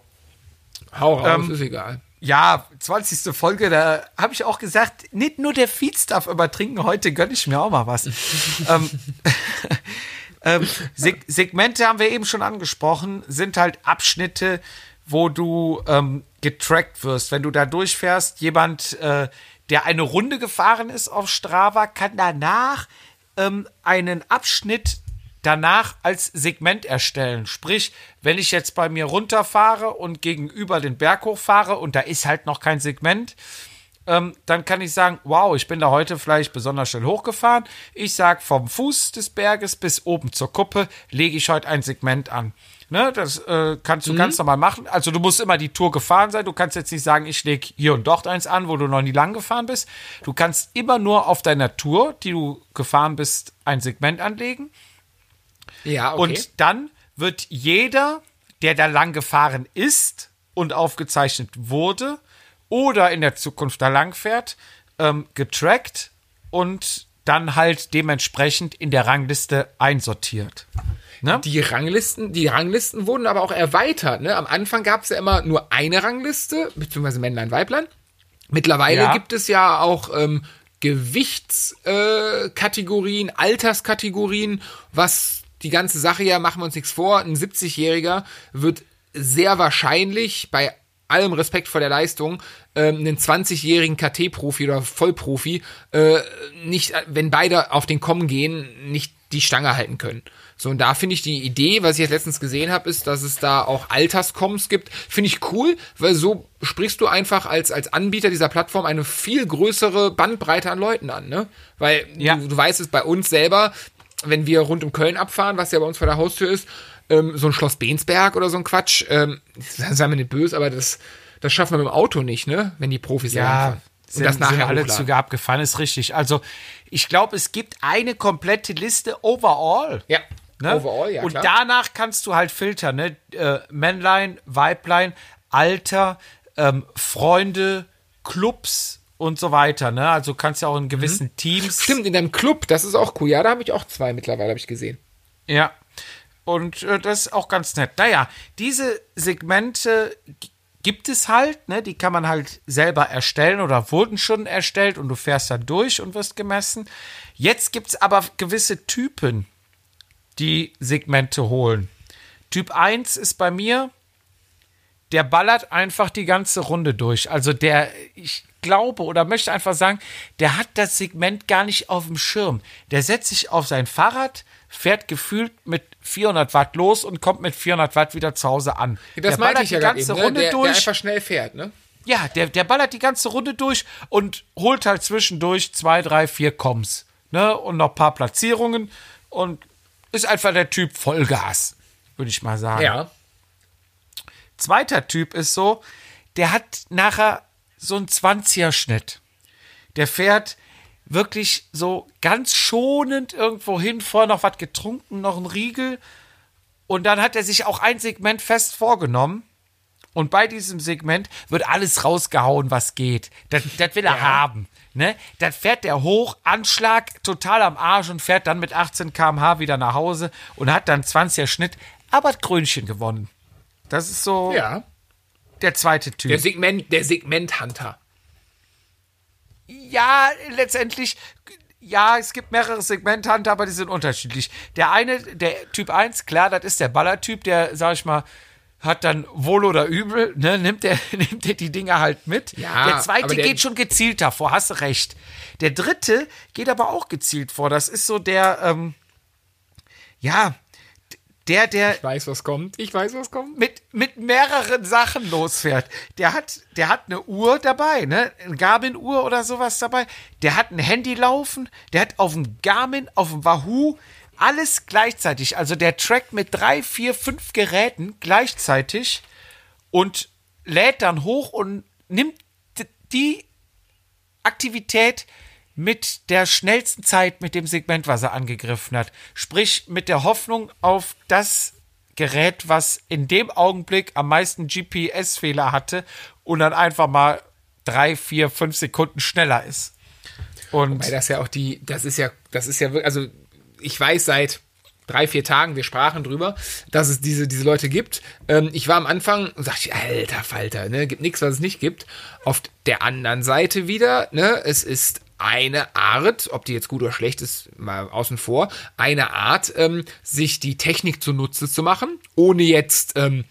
hau raus, Ähm, ist egal. Ja, 20. Folge, da habe ich auch gesagt, nicht nur der Feed darf übertrinken, heute gönne ich mir auch mal was. (laughs) ähm, (laughs) ähm, Seg Segmente haben wir eben schon angesprochen, sind halt Abschnitte, wo du ähm, getrackt wirst. Wenn du da durchfährst, jemand, äh, der eine Runde gefahren ist auf Strava, kann danach ähm, einen Abschnitt danach als Segment erstellen. Sprich, wenn ich jetzt bei mir runterfahre und gegenüber den Berg hochfahre und da ist halt noch kein Segment, ähm, dann kann ich sagen, wow, ich bin da heute vielleicht besonders schnell hochgefahren. Ich sage, vom Fuß des Berges bis oben zur Kuppe lege ich heute ein Segment an. Ne, das äh, kannst du ganz normal machen. Also du musst immer die Tour gefahren sein. Du kannst jetzt nicht sagen, ich lege hier und dort eins an, wo du noch nie lang gefahren bist. Du kannst immer nur auf deiner Tour, die du gefahren bist, ein Segment anlegen. Ja, okay. Und dann wird jeder, der da lang gefahren ist und aufgezeichnet wurde oder in der Zukunft da lang fährt, ähm, getrackt und dann halt dementsprechend in der Rangliste einsortiert. Ne? Die Ranglisten, die Ranglisten wurden aber auch erweitert. Ne? Am Anfang gab es ja immer nur eine Rangliste, beziehungsweise Männlein, Weiblein. Mittlerweile Ja. gibt es ja auch ähm, Gewichtskategorien, äh, Kategorien, Alterskategorien, was die ganze Sache ja, machen wir uns nichts vor, ein 70-Jähriger wird sehr wahrscheinlich bei allem Respekt vor der Leistung, ähm, einen 20-jährigen KT-Profi oder Vollprofi, äh, nicht, äh, wenn beide auf den Kommen gehen, nicht die Stange halten können. So, und da finde ich die Idee, was ich jetzt letztens gesehen habe, ist, dass es da auch Alterskoms gibt. Finde ich cool, weil so sprichst du einfach als, als Anbieter dieser Plattform eine viel größere Bandbreite an Leuten an, ne? Weil Ja. du, du weißt es bei uns selber, wenn wir rund um Köln abfahren, was ja bei uns vor der Haustür ist, ähm, so ein Schloss Bensberg oder so ein Quatsch, ähm, sei mir nicht böse, aber das, das schaffen wir mit dem Auto nicht, ne? Wenn die Profis Ja, langfahren. sind, und das nachher sind alle hochladen. Züge abgefahren, ist richtig. Also ich glaube, es gibt eine komplette Liste overall. Ja. Ne? Overall, ja, Und klar. danach kannst du halt filtern, ne? Äh, Männlein, Weiblein, Alter, ähm, Freunde, Clubs und so weiter, ne? Also kannst ja auch in gewissen Teams. Stimmt, in deinem Club, das ist auch cool. Ja, da habe ich auch zwei mittlerweile, habe ich gesehen. Ja. Und äh, das ist auch ganz nett. Naja, diese Segmente gibt es halt, ne? Die kann man halt selber erstellen oder wurden schon erstellt und du fährst dann durch und wirst gemessen. Jetzt gibt es aber gewisse Typen, die Segmente holen. Typ 1 ist bei mir, der ballert einfach die ganze Runde durch. Also der, ich glaube oder möchte einfach sagen, der hat das Segment gar nicht auf dem Schirm. Der setzt sich auf sein Fahrrad, fährt gefühlt mit 400 Watt los und kommt mit 400 Watt wieder zu Hause an. Das der meinte ballert ich ja die gerade ganze eben, ne? Runde der, durch. der einfach schnell fährt, ne? Ja, der, der ballert die ganze Runde durch und holt halt zwischendurch zwei, drei, vier Koms. Ne? Und noch ein paar Platzierungen und ist einfach der Typ Vollgas, würde ich mal sagen. Ja. Zweiter Typ ist so, der hat nachher so einen 20er-Schnitt. Der fährt wirklich so ganz schonend irgendwo hin, vorher noch was getrunken, noch ein Riegel. Und dann hat er sich auch ein Segment fest vorgenommen. Und bei diesem Segment wird alles rausgehauen, was geht. Das, das will er haben. Ne? Dann fährt der hoch, Anschlag, total am Arsch und fährt dann mit 18 km/h wieder nach Hause und hat dann 20er Schnitt, aber das Krönchen gewonnen. Das ist so Ja. Der zweite Typ. Der Segment, der Segmenthunter. ja, letztendlich, ja, es gibt mehrere Segmenthunter, aber die sind unterschiedlich. Der eine, der Typ 1, klar, das ist der Ballertyp, der, sag ich mal, hat dann wohl oder übel, ne, nimmt der, (laughs) nimmt der die Dinger halt mit. Ja, der zweite der- geht schon gezielter vor, hast recht. Der dritte geht aber auch gezielt vor. Das ist so der, ähm, ja, der, der, Ich weiß, was kommt. Ich weiß, was kommt. mit, mit mehreren Sachen losfährt. Der hat, der hat eine Uhr dabei, ne? Eine Garmin-Uhr oder sowas dabei. Der hat ein Handy laufen. Der hat auf dem Garmin, auf dem Wahoo alles gleichzeitig. Also der trackt mit drei, vier, fünf Geräten gleichzeitig und lädt dann hoch und nimmt die Aktivität mit der schnellsten Zeit mit dem Segment, was er angegriffen hat. Sprich, mit der Hoffnung auf das Gerät, was in dem Augenblick am meisten GPS-Fehler hatte und dann einfach mal drei, vier, fünf Sekunden schneller ist. Und Weil das ja auch die, das ist ja, das ist ja wirklich, also ich weiß seit drei, vier Tagen, wir sprachen drüber, dass es diese, diese Leute gibt. Ähm, ich war am Anfang und sagte, alter Falter, ne, gibt nichts, was es nicht gibt. Auf der anderen Seite wieder, ne, es ist eine Art, ob die jetzt gut oder schlecht ist, mal außen vor, eine Art, ähm, sich die Technik zunutze zu machen, ohne jetzt, ähm,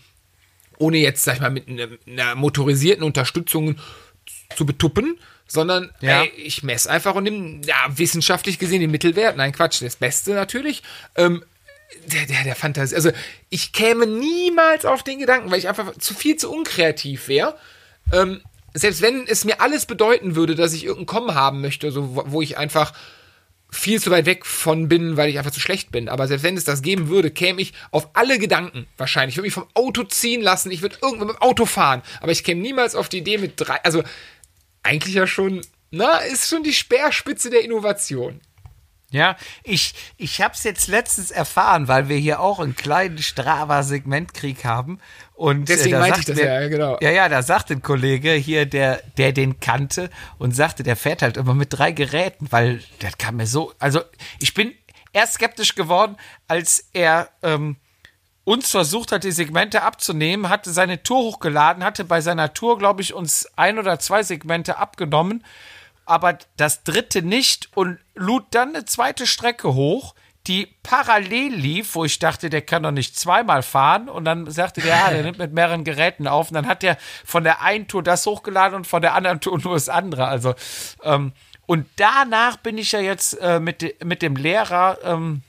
ohne jetzt, sag ich mal, mit einer, einer motorisierten Unterstützung zu betuppen, sondern Ja. ey, ich messe einfach und nehme, ja, wissenschaftlich gesehen den Mittelwert. Nein, Quatsch, das Beste natürlich. Ähm, der, der, der Fantasie. Also, ich käme niemals auf den Gedanken, weil ich einfach zu viel zu unkreativ wäre. Ähm, selbst wenn es mir alles bedeuten würde, dass ich irgendein Kommen haben möchte, so, wo, ich einfach viel zu weit weg von bin, weil ich einfach zu schlecht bin. Aber selbst wenn es das geben würde, käme ich auf alle Gedanken wahrscheinlich. Ich würde mich vom Auto ziehen lassen, ich würde irgendwann mit dem Auto fahren. Aber ich käme niemals auf die Idee mit drei. Also eigentlich ja schon, na, ist schon die Speerspitze der Innovation. Ja, ich, ich habe es jetzt letztens erfahren, weil wir hier auch einen kleinen Strava-Segmentkrieg haben. Und Deswegen da meinte ich das der- ja, genau. Ja, ja, da sagt ein Kollege hier, der, der den kannte und sagte, der fährt halt immer mit drei Geräten, weil das kam mir so. Also, ich bin erst skeptisch geworden, als er ähm, uns versucht hat, die Segmente abzunehmen, hatte seine Tour hochgeladen, hatte bei seiner Tour, glaube ich, uns ein oder zwei Segmente abgenommen, aber das dritte nicht und lud dann eine zweite Strecke hoch, die parallel lief, wo ich dachte, der kann doch nicht zweimal fahren. Und dann sagte der, ja, der nimmt mit mehreren Geräten auf. Und dann hat er von der einen Tour das hochgeladen und von der anderen Tour nur das andere. Also, ähm, und danach bin ich ja jetzt äh, mit, de- mit dem Lehrer ähm,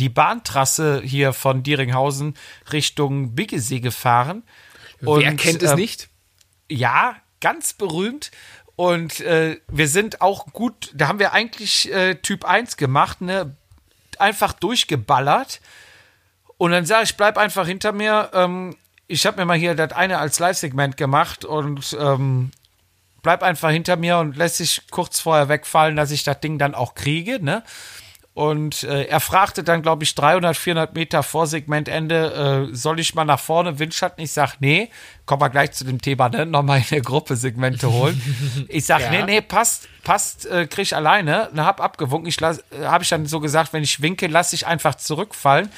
die Bahntrasse hier von Dieringhausen Richtung Biggesee gefahren. Wer Und, kennt es ähm, nicht? ja, ganz berühmt. Und äh, wir sind auch gut, da haben wir eigentlich äh, Typ 1 gemacht, ne? Einfach durchgeballert. Und dann sage ich, bleib einfach hinter mir. Ähm, ich habe mir mal hier das eine als Live-Segment gemacht und ähm, bleib einfach hinter mir und lässt sich kurz vorher wegfallen, dass ich das Ding dann auch kriege, ne? Und äh, er fragte dann, glaube ich, 300, 400 Meter vor Segmentende, äh, soll ich mal nach vorne Windschatten? Ich sag, nee, kommen wir gleich zu dem Thema, ne? Nochmal in der Gruppe Segmente holen. Ich sag, (laughs) Ja. nee, nee, passt, passt, äh, krieg ich alleine. Ne, hab abgewunken. Ich äh, habe ich dann so gesagt, wenn ich winke, lass ich einfach zurückfallen.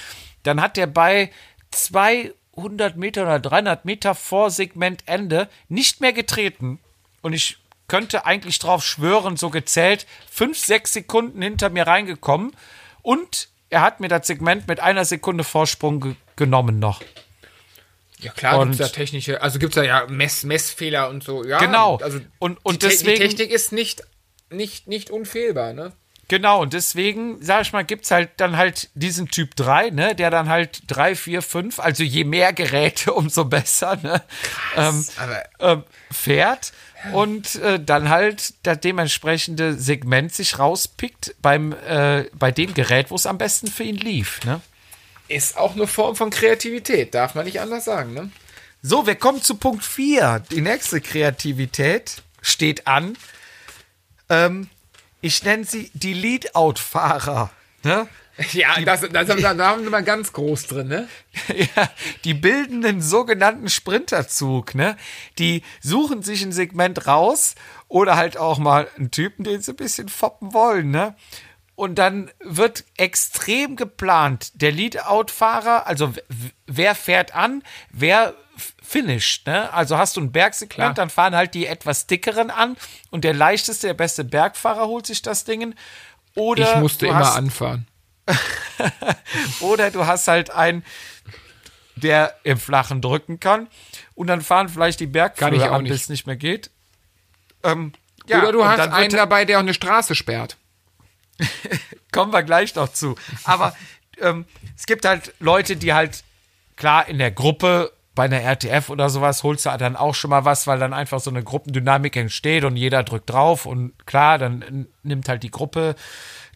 Dann hat der bei 200 Meter oder 300 Meter vor Segmentende nicht mehr getreten. Und ich könnte eigentlich drauf schwören, so gezählt, fünf, sechs Sekunden hinter mir reingekommen. Und er hat mir das Segment mit einer Sekunde Vorsprung ge genommen noch. Ja klar, Und- gibt es da technische, also gibt es da ja Mess, Messfehler und so. Ja, Genau. Also Und- und die, deswegen- die Technik ist nicht, nicht, nicht unfehlbar, ne? Genau, und deswegen, sag ich mal, gibt's halt dann halt diesen Typ 3, ne, der dann halt 3, 4, 5, also je mehr Geräte, (laughs) umso besser, ne, ähm, aber- ähm, fährt und äh, dann halt das dementsprechende Segment sich rauspickt beim, äh, bei dem Gerät, wo es am besten für ihn lief, ne. Ist auch eine Form von Kreativität, darf man nicht anders sagen, ne? So, wir kommen zu Punkt 4. Die nächste Kreativität steht an. Ähm, ich nenne sie die Lead-Out-Fahrer. Ne? (laughs) Ja, das, das, da, da haben wir mal ganz groß drin, ne? (laughs) Ja, die bilden den sogenannten Sprinterzug, ne? Die suchen sich ein Segment raus oder halt auch mal einen Typen, den sie ein bisschen foppen wollen, ne? Und dann wird extrem geplant. Der Lead-Out-Fahrer, also wer fährt an, wer finisht, ne? Also hast du ein Bergsegment, dann fahren halt die etwas dickeren an und der leichteste, der beste Bergfahrer holt sich das Ding. Oder Ich musste immer hast, anfahren. (laughs) oder du hast halt einen, der im Flachen drücken kann. Und dann fahren vielleicht die Bergführer an, bis es nicht mehr geht. Ähm, ja, Oder du hast einen dabei, der auch eine Straße sperrt. (laughs) kommen wir gleich noch zu. Aber ähm, es gibt halt Leute, die halt, klar, in der Gruppe bei einer RTF oder sowas holst du dann auch schon mal was, weil dann einfach so eine Gruppendynamik entsteht und jeder drückt drauf und klar, dann nimmt halt die Gruppe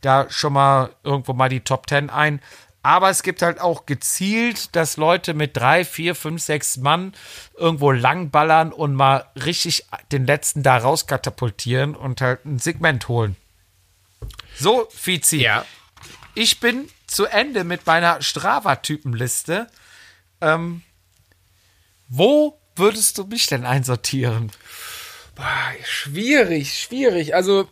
da schon mal irgendwo mal die Top Ten ein. Aber es gibt halt auch gezielt, dass Leute mit drei, vier, fünf, sechs Mann irgendwo langballern und mal richtig den letzten da rauskatapultieren und halt ein Segment holen. So, Fizi. Ja. Ich bin zu Ende mit meiner Strava-Typenliste. Ähm, wo würdest du mich denn einsortieren? Boah, schwierig, schwierig. Also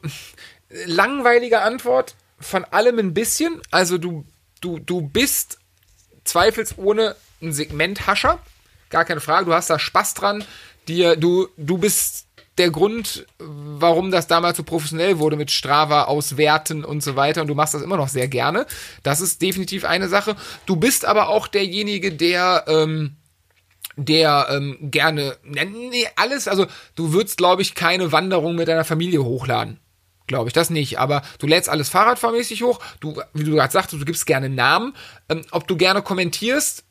langweilige Antwort von allem ein bisschen. Also du, du, du bist zweifelsohne ein Segmenthascher. Gar keine Frage. Du hast da Spaß dran. Dir, du, du bist der Grund, warum das damals so professionell wurde mit Strava auswerten und so weiter. Und du machst das immer noch sehr gerne. Das ist definitiv eine Sache. Du bist aber auch derjenige, der ähm, der ähm, gerne, nee, alles, also du würdest, glaube ich, keine Wanderung mit deiner Familie hochladen. Glaube ich, das nicht. Aber du lädst alles fahrradfahrmäßig hoch. Du, wie du gerade sagtest, du gibst gerne Namen. Ähm, ob du gerne kommentierst,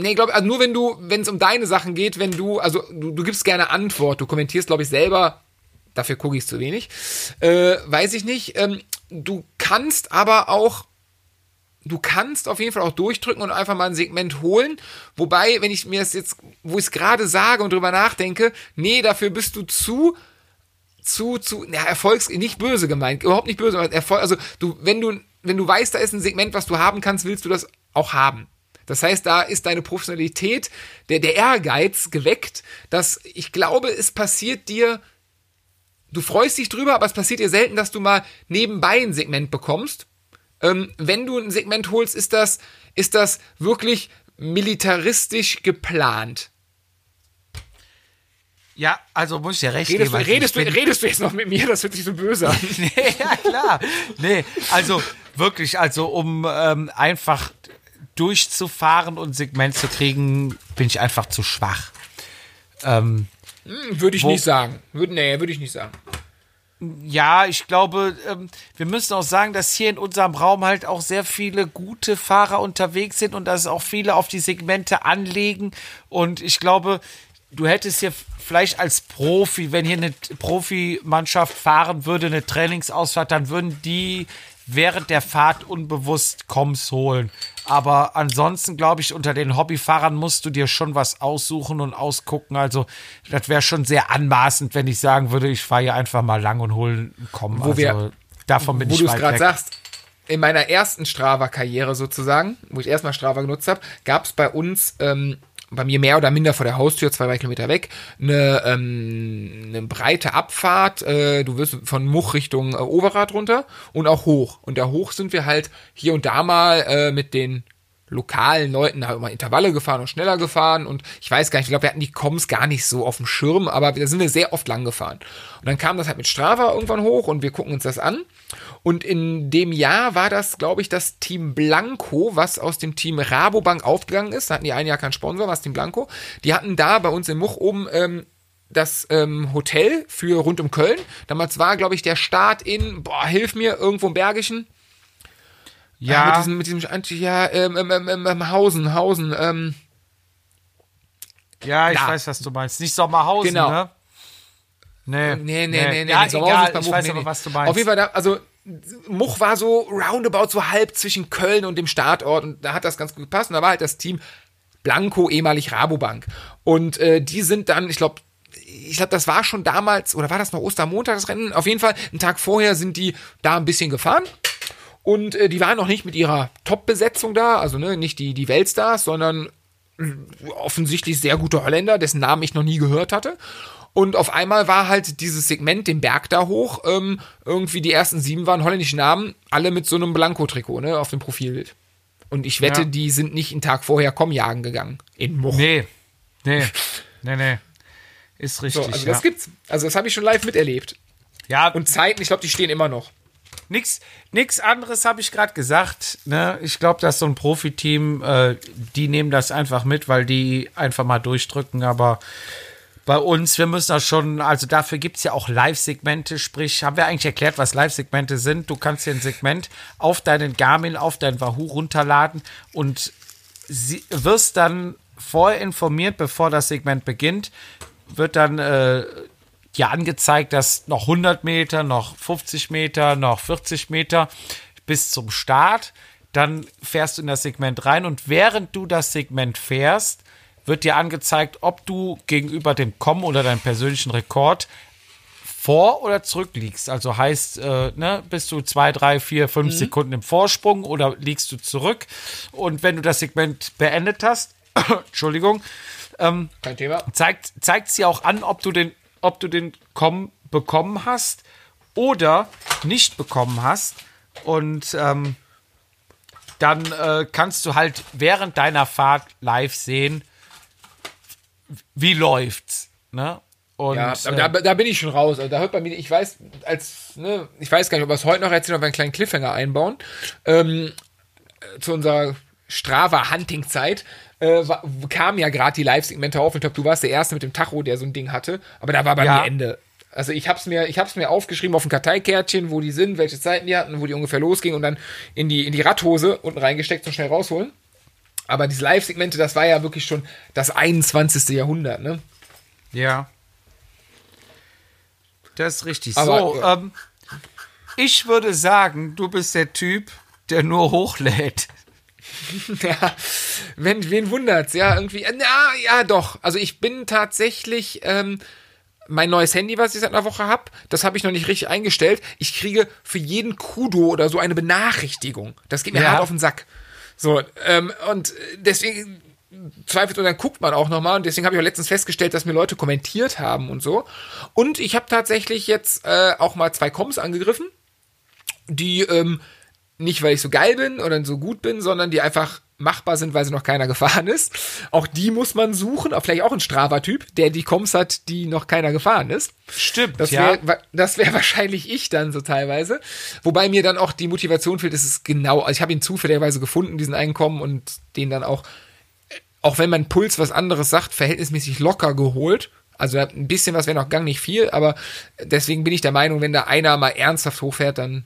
nee, glaube also nur wenn du, wenn es um deine Sachen geht, wenn du, also du, du gibst gerne Antwort. Du kommentierst, glaube ich, selber. Dafür gucke ich zu wenig. Äh, weiß ich nicht. Ähm, du kannst aber auch du kannst auf jeden Fall auch durchdrücken und einfach mal ein Segment holen. Wobei, wenn ich mir das jetzt, wo ich es gerade sage und drüber nachdenke, nee, dafür bist du zu, zu, zu, ja, Erfolgs, nicht böse gemeint, überhaupt nicht böse Erfolg, also du, wenn du, wenn du weißt, da ist ein Segment, was du haben kannst, willst du das auch haben. Das heißt, da ist deine Professionalität, der, der Ehrgeiz geweckt, dass ich glaube, es passiert dir, du freust dich drüber, aber es passiert dir selten, dass du mal nebenbei ein Segment bekommst. Ähm, wenn du ein Segment holst, ist das, ist das wirklich militaristisch geplant. Ja, also muss ich dir recht Redest, du, geben. redest, du, redest du jetzt noch mit mir? Das hört sich so böse an. (laughs) nee, ja, klar. Nee, also wirklich, also um ähm, einfach durchzufahren und ein Segment zu kriegen, bin ich einfach zu schwach. Ähm, Würde ich Wo- nicht sagen. Würde, nee, würde ich nicht sagen. ja, ich glaube, ähm, wir müssen auch sagen, dass hier in unserem Raum halt auch sehr viele gute Fahrer unterwegs sind und dass auch viele auf die Segmente anlegen. Und ich glaube, du hättest hier vielleicht als Profi, wenn hier eine Profimannschaft fahren würde, eine Trainingsausfahrt, dann würden die während der Fahrt unbewusst Koms holen. Aber ansonsten glaube ich, unter den Hobbyfahrern musst du dir schon was aussuchen und ausgucken. Also das wäre schon sehr anmaßend, wenn ich sagen würde, ich fahre hier einfach mal lang und hole einen Komm. Wo also, wir- davon bin Wo ich du es gerade sagst, in meiner ersten Strava-Karriere sozusagen, wo ich erstmal Strava genutzt habe, gab es bei uns ähm, bei mir mehr oder minder vor der Haustür, zwei, drei Kilometer weg, eine, ähm, eine breite Abfahrt. Äh, du wirst von Much Richtung äh, Overath runter und auch hoch. Und da hoch sind wir halt hier und da mal äh, mit den lokalen Leuten da immer Intervalle gefahren und schneller gefahren und ich weiß gar nicht, ich glaube, wir hatten die Koms gar nicht so auf dem Schirm, aber da sind wir sehr oft lang gefahren. Und dann kam das halt mit Strava irgendwann hoch und wir gucken uns das an. Und in dem Jahr war das, glaube ich, das Team Blanco, was aus dem Team Rabobank aufgegangen ist. Da hatten die ein Jahr keinen Sponsor, was Team Blanco. Die hatten da bei uns in Much oben ähm, das ähm, Hotel für rund um Köln. Damals war, glaube ich, der Start in, boah, hilf mir, irgendwo im Bergischen. Ja. Ah, mit diesem, mit diesem, Anti- ja, ähm, ähm, ähm, ähm, Hausen, Hausen, ähm, Ja, ich Da. weiß, was du meinst. Nicht Sommerhausen, Genau. ne? Nee, Nee, nee, nee, nee. Ja, nee, Sommerhaus egal, ich Much, weiß nee, aber, was du meinst. Auf jeden Fall, da, also Much war so roundabout, so halb zwischen Köln und dem Startort und da hat das ganz gut gepasst und da war halt das Team Blanco, ehemalig Rabobank. Und äh, die sind dann, ich glaube, ich glaube, das war schon damals, oder war das noch Ostermontag, das Rennen? Auf jeden Fall, einen Tag vorher sind die da ein bisschen gefahren. Und äh, die waren noch nicht mit ihrer Top-Besetzung da, also ne, nicht die, die Weltstars, sondern offensichtlich sehr gute Holländer, dessen Namen ich noch nie gehört hatte. Und auf einmal war halt dieses Segment, den Berg da hoch, ähm, irgendwie die ersten sieben waren holländische Namen, alle mit so einem Blanko-Trikot, ne, auf dem Profilbild. Und ich wette, Ja. die sind nicht einen Tag vorher Komm jagen gegangen. In Much. Nee, nee, (laughs) nee, nee. Ist so, richtig, also ja. das gibt's. Also das habe ich schon live miterlebt. ja, Und Zeiten, ich glaube, die stehen immer noch. Nix, nix anderes habe ich gerade gesagt. Ne? Ich glaube, dass so ein Profiteam, äh, die nehmen das einfach mit, weil die einfach mal durchdrücken. Aber bei uns, wir müssen das schon, also dafür gibt es ja auch Live-Segmente. Sprich, haben wir eigentlich erklärt, was Live-Segmente sind? Du kannst dir ein Segment auf deinen Garmin, auf dein Wahoo runterladen und sie, wirst dann vorher informiert, bevor das Segment beginnt, wird dann äh, ja angezeigt, dass noch 100 Meter, noch 50 Meter, noch 40 Meter bis zum Start. Dann fährst du in das Segment rein und während du das Segment fährst, wird dir angezeigt, ob du gegenüber dem Com oder deinem persönlichen Rekord vor oder zurück liegst. Also heißt, äh, ne, bist du zwei, drei, vier, fünf Sekunden im Vorsprung oder liegst du zurück? Und wenn du das Segment beendet hast, (coughs) Entschuldigung, Kein Thema. zeigt zeigt sie auch an, ob du den, ob du den Com bekommen hast oder nicht bekommen hast. Und ähm, dann äh, kannst du halt während deiner Fahrt live sehen, wie läuft's. Ne? Und Ja, äh, da, da bin ich schon raus. Also da hört bei mir, ich weiß, als, ne, ich weiß gar nicht, ob wir es heute noch erzählen, ob wir einen kleinen Cliffhanger einbauen. Ähm, äh, zu unserer Strava-Hunting-Zeit äh, kamen ja gerade die Live-Segmente auf. Ich glaube, du warst der Erste mit dem Tacho, der so ein Ding hatte. Aber da war bei Ja. mir Ende. Also ich hab's mir, ich hab's mir aufgeschrieben auf ein Karteikärtchen, wo die sind, welche Zeiten die hatten, wo die ungefähr losgingen und dann in die, in die Radhose unten reingesteckt und schnell rausholen. Aber diese Live-Segmente, das war ja wirklich schon das 21. Jahrhundert, ne? Ja. Das ist richtig. Aber, so, äh, ähm, ich würde sagen, du bist der Typ, der nur hochlädt. (laughs) Ja, wenn, wen wundert's? Ja, irgendwie. äh, Na, ja, doch. Also ich bin tatsächlich ähm, mein neues Handy, was ich seit einer Woche hab, das habe ich noch nicht richtig eingestellt. Ich kriege für jeden Kudo oder so eine Benachrichtigung. Das geht mir Ja. hart auf den Sack. So, ähm, und deswegen zweifelt und dann guckt man auch nochmal und deswegen habe ich auch letztens festgestellt, dass mir Leute kommentiert haben und so. Und ich habe tatsächlich jetzt äh, auch mal zwei Coms angegriffen, die ähm, nicht, weil ich so geil bin oder so gut bin, sondern die einfach machbar sind, weil sie noch keiner (laughs) gefahren ist. Auch die muss man suchen, auch vielleicht auch ein Strava-Typ, der die Coms hat, die noch keiner gefahren ist. Stimmt, Das ja. wäre das wär (laughs) wahrscheinlich ich dann so teilweise. Wobei mir dann auch die Motivation fehlt, ist es genau, also ich habe ihn zufälligerweise gefunden, diesen Einkommen und den dann auch, auch wenn mein Puls was anderes sagt, verhältnismäßig locker geholt. Also ein bisschen was wäre noch gang nicht viel, aber deswegen bin ich der Meinung, wenn da einer mal ernsthaft hochfährt, dann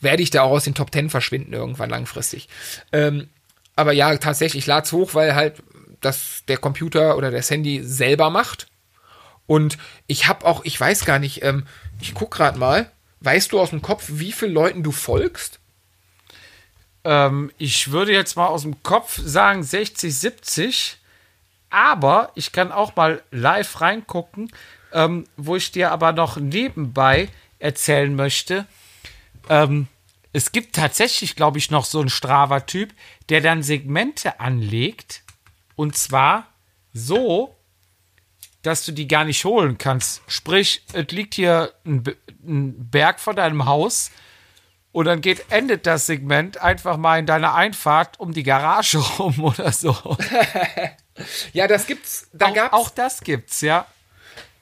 werde ich da auch aus den Top Ten verschwinden irgendwann langfristig. Ähm, aber ja, tatsächlich, ich lade es hoch, weil halt das der Computer oder das Handy selber macht. Und ich habe auch, ich weiß gar nicht, ähm, ich guck gerade mal, weißt du aus dem Kopf, wie viele Leuten du folgst? Ähm, ich würde jetzt mal aus dem Kopf sagen 60, 70. Aber ich kann auch mal live reingucken, ähm, wo ich dir aber noch nebenbei erzählen möchte. Ähm, es gibt tatsächlich, glaube ich, noch so einen Strava-Typ, der dann Segmente anlegt. Und zwar so, dass du die gar nicht holen kannst. Sprich, es liegt hier ein, ein Berg vor deinem Haus und dann geht, endet das Segment einfach mal in deiner Einfahrt um die Garage (laughs) rum oder so. (laughs) Ja, das gibt's. Da auch, gab's auch das gibt's, ja.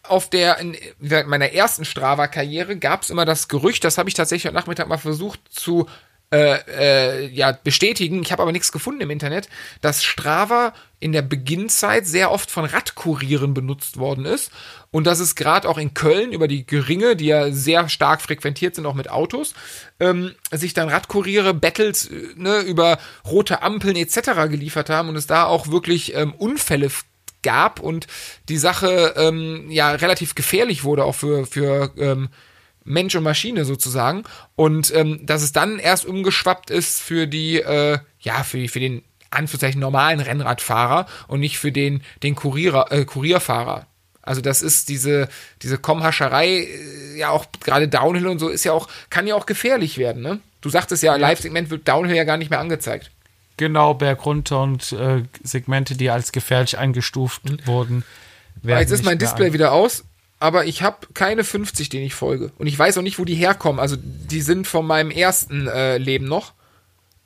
Auf der, in meiner ersten Strava-Karriere gab es immer das Gerücht, das habe ich tatsächlich heute Nachmittag mal versucht zu äh, äh, ja, bestätigen, ich habe aber nichts gefunden im Internet, dass Strava in der Beginnzeit sehr oft von Radkurieren benutzt worden ist und dass es gerade auch in Köln über die Geringe, die ja sehr stark frequentiert sind, auch mit Autos, ähm, sich dann Radkuriere, Battles äh, ne, über rote Ampeln etc. geliefert haben und es da auch wirklich ähm, Unfälle gab und die Sache ähm, ja relativ gefährlich wurde auch für, für ähm, Mensch und Maschine sozusagen und ähm, dass es dann erst umgeschwappt ist für die äh, ja für, für den Anführungszeichen normalen Rennradfahrer und nicht für den den Kurierer, äh, Kurierfahrer. Also das ist diese diese Kommhascherei äh, ja auch gerade Downhill und so ist ja auch kann ja auch gefährlich werden, ne? Du sagtest ja, Live-Segment wird Downhill ja gar nicht mehr angezeigt. Genau, Berg runter und äh, Segmente, die als gefährlich eingestuft wurden. werden Jetzt ist mein Display wieder aus, aber ich habe keine 50, denen ich folge. Und ich weiß auch nicht, wo die herkommen. Also die sind von meinem ersten äh, Leben noch.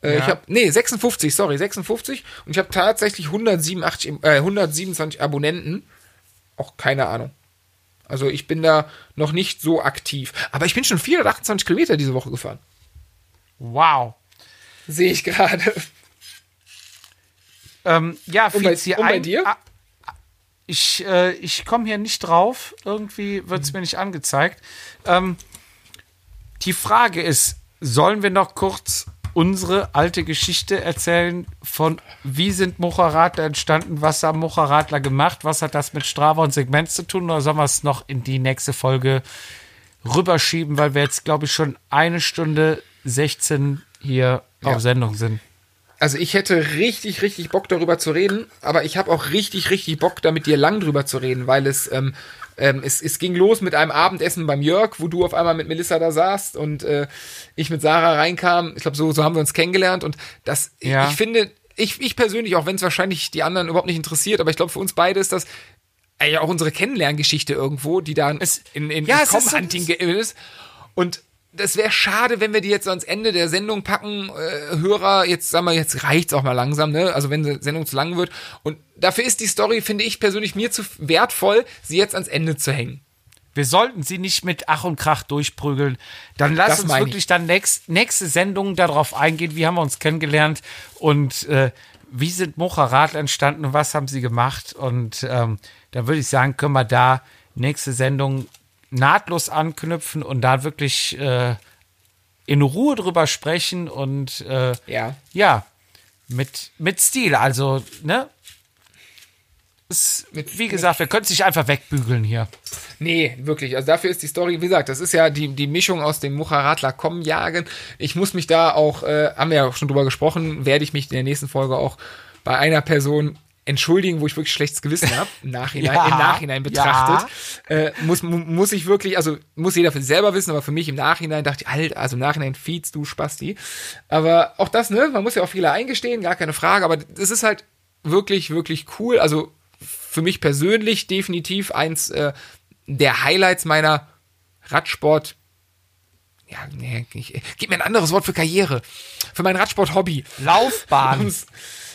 Äh, Ja. Ich habe nee 56, sorry 56 und ich habe tatsächlich 187, äh, 127 Abonnenten. Auch keine Ahnung. Also ich bin da noch nicht so aktiv. Aber ich bin schon 428 Kilometer diese Woche gefahren. Wow. Sehe ich gerade. Ähm, ja, Und bei- und bei dir? Ah, Ich, äh, ich komme hier nicht drauf. Irgendwie wird es mir nicht angezeigt. Ähm, die Frage ist, sollen wir noch kurz unsere alte Geschichte erzählen von wie sind Mocharadler entstanden, was haben Mocharadler gemacht, was hat das mit Strava und Segment zu tun oder sollen wir es noch in die nächste Folge rüberschieben, weil wir jetzt, glaube ich, schon eine Stunde 16 hier Ja. auf Sendung sind. Also ich hätte richtig, richtig Bock darüber zu reden, aber ich habe auch richtig, richtig Bock, da mit dir lang drüber zu reden, weil es, ähm, ähm, es, es ging los mit einem Abendessen beim Jörg, wo du auf einmal mit Melissa da saßt und äh, ich mit Sarah reinkam. Ich glaube, so, so haben wir uns kennengelernt und das, Ja. ich finde, ich, ich persönlich, auch wenn es wahrscheinlich die anderen überhaupt nicht interessiert, aber ich glaube, für uns beide ist das äh, ja auch unsere Kennenlerngeschichte irgendwo, die da in, in, Ja, in so- Com-Hunting ist. Und das wäre schade, wenn wir die jetzt ans Ende der Sendung packen. Äh, Hörer, jetzt sagen wir, jetzt reicht's auch mal langsam, ne? Also wenn die Sendung zu lang wird. Und dafür ist die Story, finde ich persönlich mir zu wertvoll, sie jetzt ans Ende zu hängen. Wir sollten sie nicht mit Ach und Krach durchprügeln. Dann lass Das uns meine ich. wirklich dann nächst, nächste Sendung darauf eingehen, wie haben wir uns kennengelernt und äh, wie sind Mocharat entstanden und was haben sie gemacht. Und ähm, da würde ich sagen, können wir da nächste Sendung nahtlos anknüpfen und da wirklich äh, in Ruhe drüber sprechen und äh, Ja. ja, mit, mit Stil. Also, ne? Es, Mit- wie gesagt, wir können es nicht einfach wegbügeln hier. Nee, wirklich. Also dafür ist die Story, wie gesagt, das ist ja die, die Mischung aus dem Mucharadler kommen jagen. Ich muss mich da auch, äh, haben wir ja auch schon drüber gesprochen, werde ich mich in der nächsten Folge auch bei einer Person entschuldigen, wo ich wirklich schlechtes Gewissen habe, im Nachhinein, (laughs) Ja, im Nachhinein betrachtet. Äh, muss, mu- muss ich wirklich, also muss jeder für sich selber wissen, aber für mich im Nachhinein dachte ich, Alter, also im Nachhinein feeds du Spasti. Aber auch das, ne, man muss ja auch Fehler eingestehen, gar keine Frage, aber das ist halt wirklich, wirklich cool. Also für mich persönlich definitiv eins äh, der Highlights meiner Radsport. Ja, nee, ich, gib mir ein anderes Wort für Karriere. Für mein Radsport-Hobby. Laufbahn. (laughs)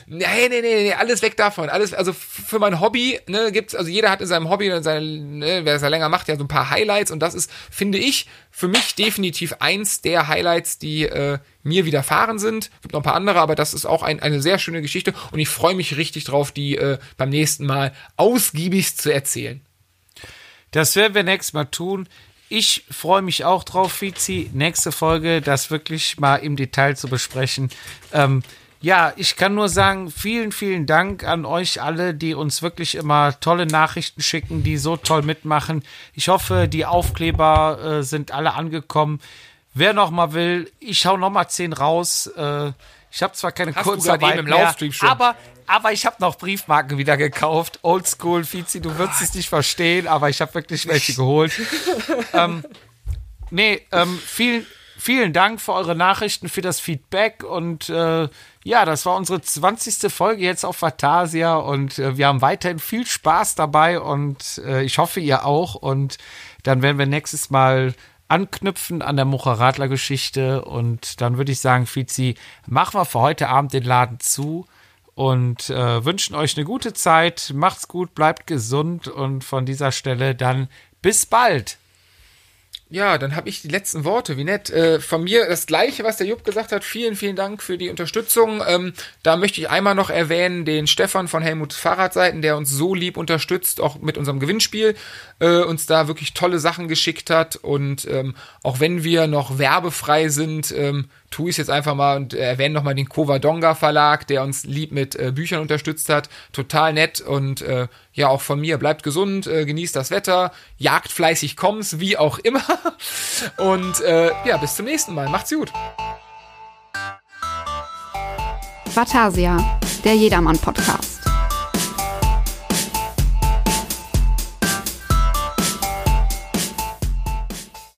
Nee, nee, nee, nee, alles weg davon. Alles, also für mein Hobby, ne, gibt's, also jeder hat in seinem Hobby, und seine, ne, wer es ja länger macht, ja so ein paar Highlights und das ist, finde ich, für mich definitiv eins der Highlights, die äh, mir widerfahren sind. Gibt noch ein paar andere, aber das ist auch ein, eine sehr schöne Geschichte und ich freue mich richtig drauf, die äh, beim nächsten Mal ausgiebigst zu erzählen. Das werden wir nächstes Mal tun. Ich freue mich auch drauf, Fizi, nächste Folge, das wirklich mal im Detail zu besprechen. Ähm, ja, ich kann nur sagen, vielen, vielen Dank an euch alle, die uns wirklich immer tolle Nachrichten schicken, die so toll mitmachen. Ich hoffe, die Aufkleber äh, sind alle angekommen. Wer noch mal will, ich hau noch mal zehn raus. Äh, ich habe zwar keine Hast Kurzarbeit im mehr, Laufstream schon. aber aber ich habe noch Briefmarken wieder gekauft. Oldschool, Fizi, du wirst es nicht verstehen, aber ich habe wirklich welche geholt. (laughs) ähm, nee, ähm, vielen, vielen Dank für eure Nachrichten, für das Feedback und äh, ja, das war unsere 20. Folge jetzt auf Vatasia und äh, wir haben weiterhin viel Spaß dabei und äh, ich hoffe, ihr auch. Und dann werden wir nächstes Mal anknüpfen an der Mucheradler-Geschichte und dann würde ich sagen, Fizi, machen wir für heute Abend den Laden zu und äh, wünschen euch eine gute Zeit. Macht's gut, bleibt gesund und von dieser Stelle dann bis bald. Ja, dann habe ich die letzten Worte. Wie nett. Äh, von mir das gleiche, was der Jupp gesagt hat. Vielen, vielen Dank für die Unterstützung. Ähm, da möchte ich einmal noch erwähnen, den Stefan von Helmut Fahrradseiten, der uns so lieb unterstützt, auch mit unserem Gewinnspiel, äh, uns da wirklich tolle Sachen geschickt hat. Und ähm, auch wenn wir noch werbefrei sind, ähm, tue ich es jetzt einfach mal und erwähne nochmal den Covadonga Verlag, der uns lieb mit äh, Büchern unterstützt hat. Total nett und äh, ja, auch von mir. Bleibt gesund, äh, genießt das Wetter, jagt fleißig Koms, wie auch immer. (laughs) Und äh, ja, bis zum nächsten Mal. Macht's gut. Vatasia, der Jedermann-Podcast.